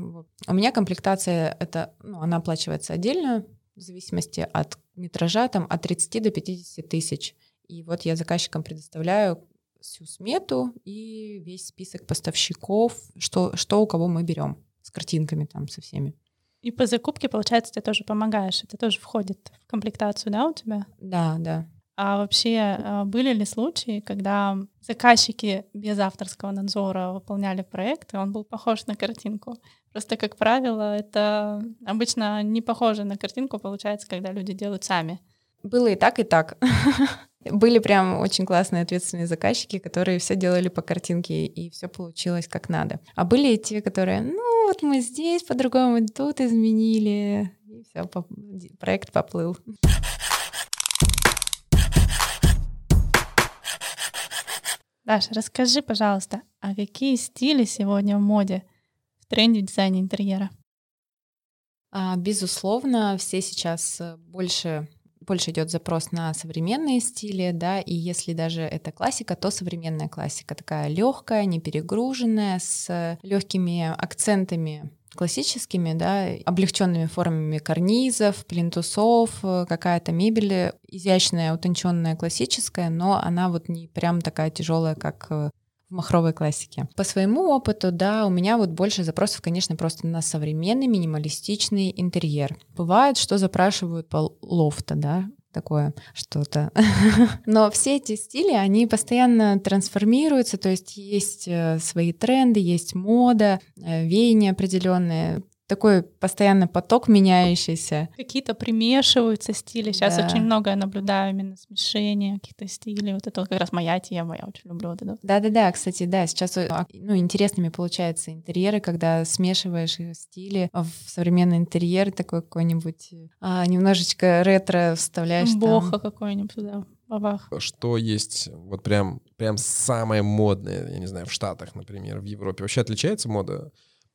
У меня комплектация, это, ну, она оплачивается отдельно, в зависимости от метража, там от 30 до 50 тысяч. И вот я заказчикам предоставляю всю смету и весь список поставщиков, что, что у кого мы берем с картинками там со всеми. И по закупке, получается, ты тоже помогаешь. Это тоже входит в комплектацию, да, у тебя? Да, да. А вообще а, были ли случаи, когда заказчики без авторского надзора выполняли проект, и он был похож на картинку? Просто, как правило, это обычно не похоже на картинку получается, когда люди делают сами. Было и так, и так. Были прям очень классные ответственные заказчики, которые все делали по картинке, и все получилось как надо. А были и те, которые, ну вот мы здесь по-другому, тут изменили, и все, проект поплыл. Даша, расскажи, пожалуйста, а какие стили сегодня в моде в тренде в дизайне интерьера? А, безусловно, все сейчас э, больше больше идет запрос на современные стили, да, и если даже это классика, то современная классика такая легкая, не перегруженная, с легкими акцентами классическими, да, облегченными формами карнизов, плинтусов, э, какая-то мебель изящная, утонченная, классическая, но она вот не прям такая тяжелая, как в махровой классике. По своему опыту, да, у меня вот больше запросов, конечно, просто на современный минималистичный интерьер. Бывает, что запрашивают по лофта, да, такое что-то. Но все эти стили, они постоянно трансформируются, то есть есть свои тренды, есть мода, веяния определенные такой постоянно поток меняющийся. Какие-то примешиваются стили. Сейчас да. очень много я наблюдаю именно смешения каких-то стилей. Вот это вот как раз моя тема, я очень люблю вот это. Да-да-да, кстати, да, сейчас ну, интересными получаются интерьеры, когда смешиваешь стили в современный интерьер, такой какой-нибудь а, немножечко ретро вставляешь. Боха какой-нибудь туда. Бабах. Что есть вот прям, прям самое модное, я не знаю, в Штатах, например, в Европе? Вообще отличается мода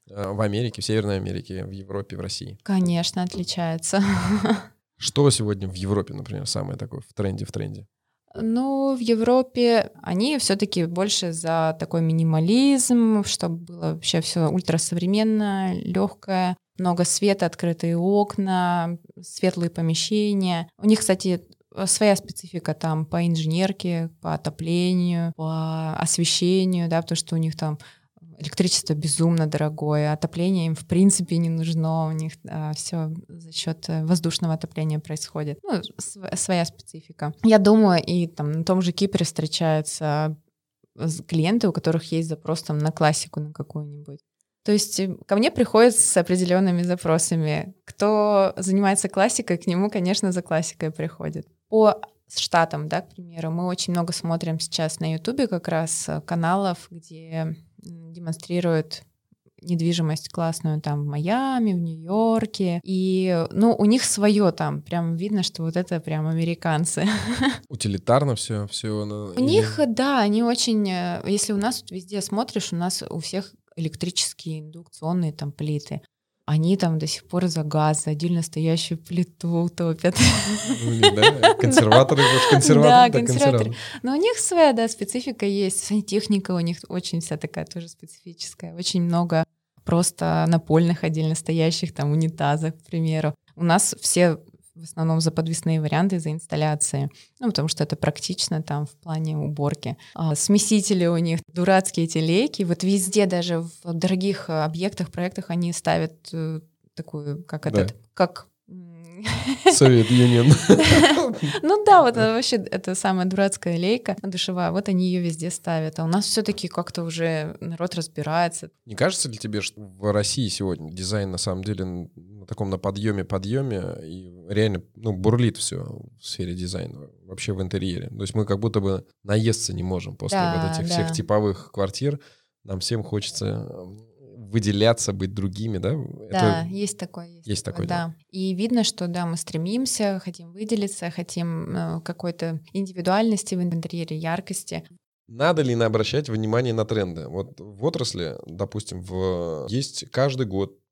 в Америке, в Северной Америке, в Европе, в России? Конечно, отличается. Что сегодня в Европе, например, самое такое в тренде, в тренде? Ну, в Европе они все-таки больше за такой минимализм, чтобы было вообще все ультрасовременно, легкое, много света, открытые окна, светлые помещения. У них, кстати, своя специфика там по инженерке, по отоплению, по освещению, да, потому что у них там электричество безумно дорогое, отопление им в принципе не нужно, у них а, все за счет воздушного отопления происходит. Ну, св- своя специфика. Я думаю, и там на том же Кипре встречаются клиенты, у которых есть запрос там на классику на какую-нибудь. То есть э, ко мне приходят с определенными запросами. Кто занимается классикой, к нему, конечно, за классикой приходит. По штатам, да, к примеру, мы очень много смотрим сейчас на Ютубе как раз э, каналов, где демонстрируют недвижимость классную там в Майами, в Нью-Йорке. И, ну, у них свое там. Прям видно, что вот это прям американцы. Утилитарно все, все. У или... них, да, они очень... э, Если у нас везде смотришь, у нас у всех электрические индукционные там плиты они там до сих пор за газ, за отдельно стоящую плиту топят. Ну, да, консерваторы, консерваторы. Да, консерваторы. Но у них своя, да, специфика есть. Сантехника у них очень вся такая тоже специфическая. Очень много просто напольных отдельно стоящих там унитазов, к примеру. У нас все в основном за подвесные варианты, за инсталляции. Ну, потому что это практично там в плане уборки. А, смесители у них, дурацкие эти лейки. Вот везде, даже в дорогих объектах, проектах они ставят э, такую, как Да. этот, как Совет Юнион. Ну да, вот вообще это самая дурацкая лейка душевая, вот они ее везде ставят. А у нас все-таки как-то уже народ разбирается. Не кажется ли тебе, что в России сегодня дизайн на самом деле на таком на подъеме-подъеме и реально ну, бурлит все в сфере дизайна, вообще в интерьере? То есть мы как будто бы наесться не можем после Да, вот этих да. всех типовых квартир. Нам всем хочется выделяться, быть другими, да? Да, Это есть такое. Есть, есть такое, да. И видно, что да, мы стремимся, хотим выделиться, хотим э, какой-то индивидуальности в интерьере, яркости. Надо ли на- обращать внимание на тренды? Вот в отрасли, допустим, в... есть каждый год э,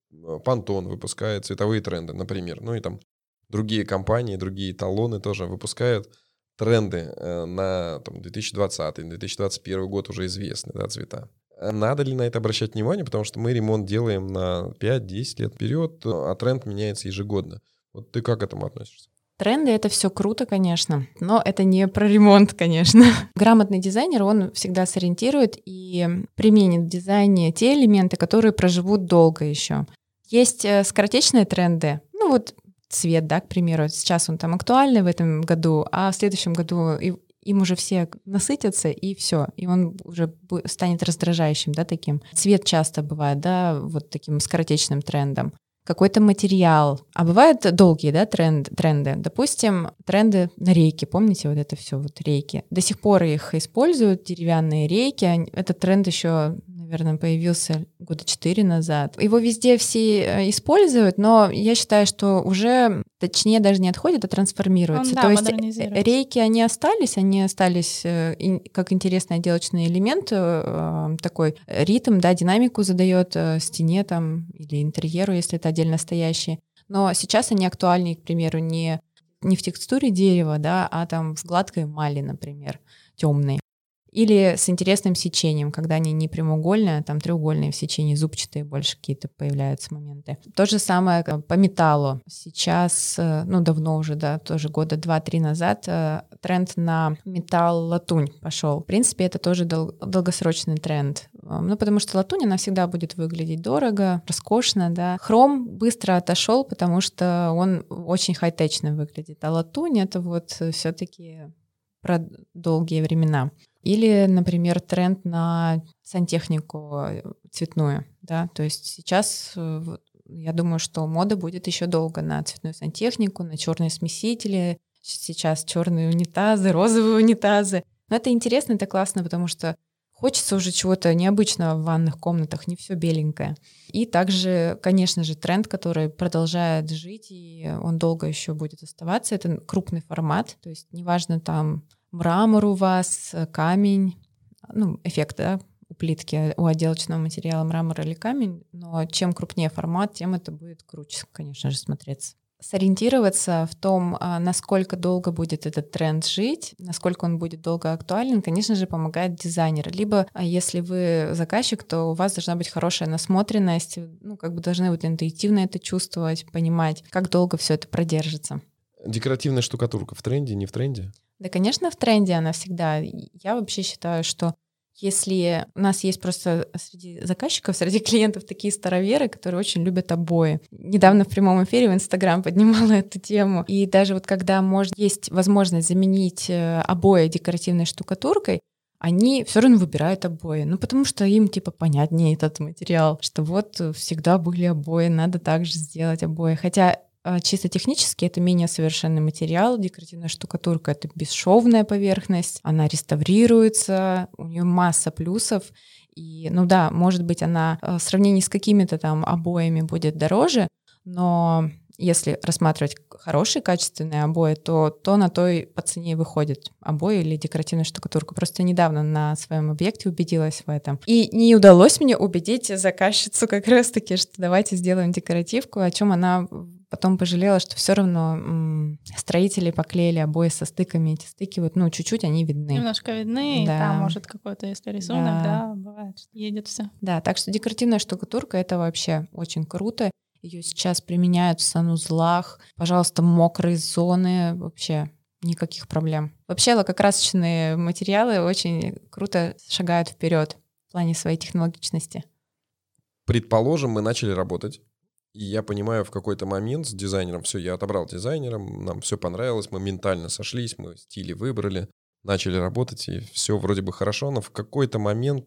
Pantone выпускает цветовые тренды, например. Ну и там другие компании, другие талоны тоже выпускают тренды э, на там, 2020-2021 год уже известны, да, цвета. А Надо ли на это обращать внимание, потому что мы ремонт делаем на 5-10 лет вперед, а тренд меняется ежегодно. Вот ты как к этому относишься? Тренды — это все круто, конечно, но это не про ремонт, конечно. Грамотный дизайнер, он всегда сориентирует и применит в дизайне те элементы, которые проживут долго еще. Есть э, скоротечные тренды, ну вот цвет, да, к примеру, сейчас он там актуальный в этом году, а в следующем году им уже все насытятся, и все, и он уже станет раздражающим, да, таким. Цвет часто бывает, да, вот таким скоротечным трендом какой-то материал. А бывают долгие, да, тренд, тренды. Допустим, тренды на рейки. Помните вот это все вот рейки? До сих пор их используют, деревянные рейки. Этот тренд еще, наверное, появился года четыре назад. Его везде все э, используют, но я считаю, что уже, точнее, даже не отходит, а трансформируется. Он, да, То есть э, рейки, они остались, они остались э, как интересный отделочный элемент, такой ритм, да, динамику задает стене там или интерьеру, если это отдельно стоящие. Но сейчас они актуальнее, к примеру, не, не в текстуре дерева, да, а там в гладкой эмали, например, темной. Или с интересным сечением, когда они не прямоугольные, а там треугольные в сечении, зубчатые больше какие-то появляются моменты. То же самое э, по металлу. Сейчас, э, ну давно уже, да, тоже года два-три назад э, тренд на металл-латунь пошел. В принципе, это тоже дол- долгосрочный тренд. Э, Ну, потому что латунь, она всегда будет выглядеть дорого, роскошно, да. Хром быстро отошел, потому что он очень хай-течно выглядит. А латунь — это вот все-таки про долгие времена. Или, например, тренд на сантехнику цветную, да, то есть сейчас э, я думаю, что мода будет еще долго на цветную сантехнику, на черные смесители, сейчас черные унитазы, розовые унитазы. Но это интересно, это классно, потому что хочется уже чего-то необычного в ванных комнатах, не все беленькое. И также, конечно же, тренд, который продолжает жить, и он долго еще будет оставаться, это крупный формат, то есть неважно там мрамор у вас, камень, ну, эффект, да, у плитки, у отделочного материала мрамор или камень, но чем крупнее формат, тем это будет круче, конечно же, смотреться. Сориентироваться в том, а, насколько долго будет этот тренд жить, насколько он будет долго актуален, конечно же, помогает дизайнер. Либо, а, если вы заказчик, то у вас должна быть хорошая насмотренность, ну, как бы должны вот интуитивно это чувствовать, понимать, как долго все это продержится. Декоративная штукатурка в тренде, не в тренде? Да, конечно, в тренде она всегда. Я вообще считаю, что если у нас есть просто среди заказчиков, среди клиентов такие староверы, которые очень любят обои. Недавно в прямом эфире в Инстаграм поднимала эту тему. И даже вот когда может, есть возможность заменить э, обои декоративной штукатуркой, они все равно выбирают обои. Ну, потому что им, типа, понятнее этот материал, что вот всегда были обои, надо также сделать обои. Хотя чисто технически это менее совершенный материал. Декоративная штукатурка — это бесшовная поверхность, она реставрируется, у нее масса плюсов. И, ну да, может быть, она э, в сравнении с какими-то там обоями будет дороже, но если рассматривать хорошие качественные обои, то то на той по цене выходит обои или декоративная штукатурка. Просто недавно на своем объекте убедилась в этом. И не удалось мне убедить заказчицу как раз-таки, что давайте сделаем декоративку, о чем она потом пожалела, что все равно м, строители поклеили обои со стыками. Эти стыки вот, ну, чуть-чуть они видны. Немножко видны, и Да. там может какой-то, если рисунок, Да. да, бывает, что едет все. Да, так что декоративная штукатурка это вообще очень круто. Ее сейчас применяют в санузлах. Пожалуйста, мокрые зоны вообще никаких проблем. Вообще лакокрасочные материалы очень круто шагают вперед в плане своей технологичности. Предположим, мы начали работать, И я понимаю, в какой-то момент с дизайнером, все, я отобрал дизайнером, нам все понравилось, мы ментально сошлись, мы стили выбрали, начали работать, и все вроде бы хорошо, но в какой-то момент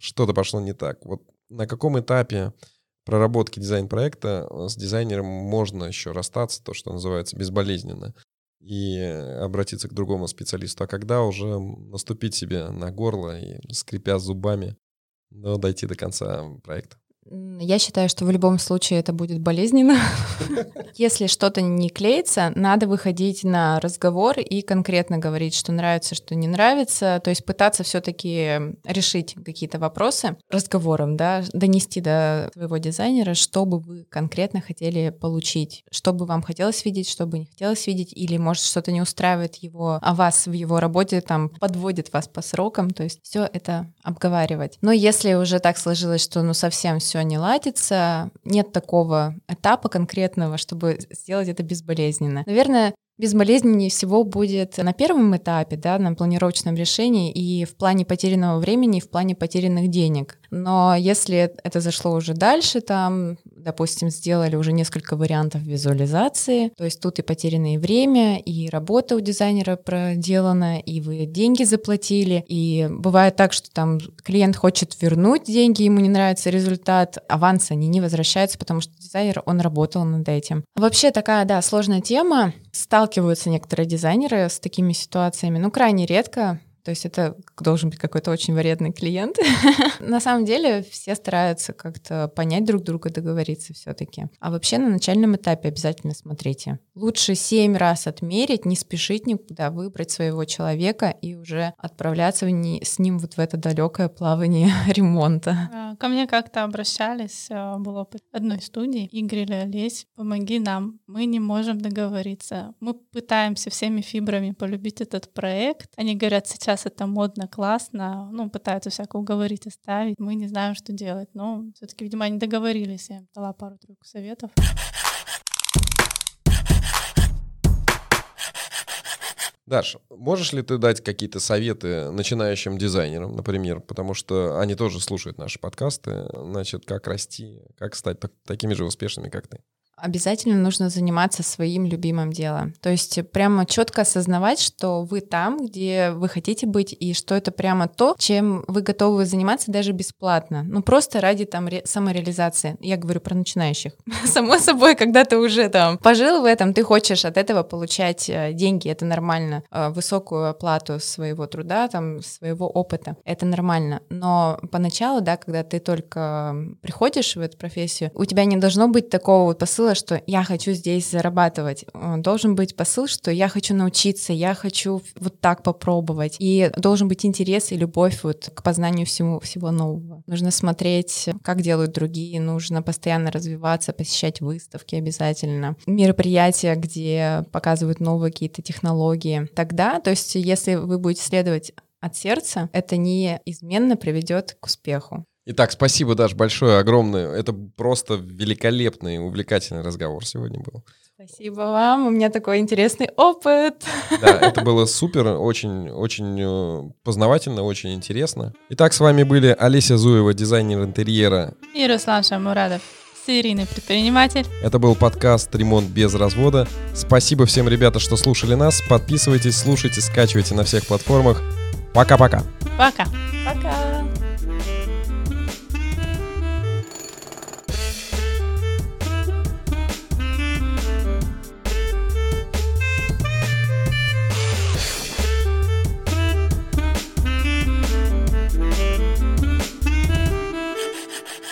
что-то пошло не так. Вот на каком этапе проработки дизайн-проекта с дизайнером можно еще расстаться, то, что называется, безболезненно, и обратиться к другому специалисту, а когда уже наступить себе на горло и, скрипя зубами, но дойти до конца проекта? Я считаю, что в любом случае это будет болезненно. Если что-то не клеится, надо выходить на разговор и конкретно говорить, что нравится, что не нравится. То есть пытаться все-таки решить какие-то вопросы разговором, да, донести до своего дизайнера, что бы вы конкретно хотели получить, что бы вам хотелось видеть, что бы не хотелось видеть, или может что-то не устраивает его, а вас в его работе там подводит вас по срокам. То есть все это обговаривать. Но если уже так сложилось, что ну совсем все все не ладится, нет такого этапа конкретного, чтобы сделать это безболезненно. Наверное, безболезненнее всего будет на первом этапе, да, на планировочном решении и в плане потерянного времени, и в плане потерянных денег. Но если это зашло уже дальше, там, допустим, сделали уже несколько вариантов визуализации, то есть тут и потерянное время, и работа у дизайнера проделана, и вы деньги заплатили, и бывает так, что там клиент хочет вернуть деньги, ему не нравится результат, аванс они не возвращаются, потому что дизайнер, он работал над этим. Вообще такая, да, сложная тема. Сталкиваются некоторые дизайнеры с такими ситуациями, ну, крайне редко, то есть это должен быть какой-то очень вредный клиент. на самом деле все стараются как-то понять друг друга, договориться все-таки. А вообще на начальном этапе обязательно смотрите. Лучше семь раз отмерить, не спешить никуда, выбрать своего человека и уже отправляться не, с ним вот в это далекое плавание ремонта. А, ко мне как-то обращались, а, был опыт одной студии, и говорили, Олесь, помоги нам, мы не можем договориться. Мы пытаемся всеми фибрами полюбить этот проект. Они говорят, сейчас сейчас это модно, классно, ну, пытаются всяко уговорить, оставить. Мы не знаем, что делать, но все-таки, видимо, они договорились. Я дала пару-тройку советов. Даш, можешь ли ты дать какие-то советы начинающим дизайнерам, например, потому что они тоже слушают наши подкасты, значит, как расти, как стать так, такими же успешными, как ты? Обязательно нужно заниматься своим любимым делом. То есть прямо четко осознавать, что вы там, где вы хотите быть, и что это прямо то, чем вы готовы заниматься даже бесплатно. Ну, просто ради там ре- самореализации. Я говорю про начинающих. Само собой, когда ты уже там пожил в этом, ты хочешь от этого получать э, деньги, это нормально. Э, высокую оплату своего труда, там, своего опыта. Это нормально. Но поначалу, да, когда ты только приходишь в эту профессию, у тебя не должно быть такого вот посыла посыла, что я хочу здесь зарабатывать. Э, должен быть посыл, что я хочу научиться, я хочу вот так попробовать. И должен быть интерес и любовь вот к познанию всему, всего нового. Нужно смотреть, как делают другие, нужно постоянно развиваться, посещать выставки обязательно, мероприятия, где показывают новые какие-то технологии. Тогда, то есть если вы будете следовать от сердца, это неизменно приведет к успеху. Итак, спасибо, Даш, большое, огромное. Это просто великолепный, увлекательный разговор сегодня был. Спасибо вам, у меня такой интересный опыт. Да, это было супер, очень, очень э, познавательно, очень интересно. Итак, с вами были Олеся Зуева, дизайнер интерьера. И Руслан Шамурадов, серийный предприниматель. Это был подкаст «Ремонт без развода». Спасибо всем, ребята, что слушали нас. Подписывайтесь, слушайте, скачивайте на всех платформах. Пока-пока. Пока. -пока. Пока.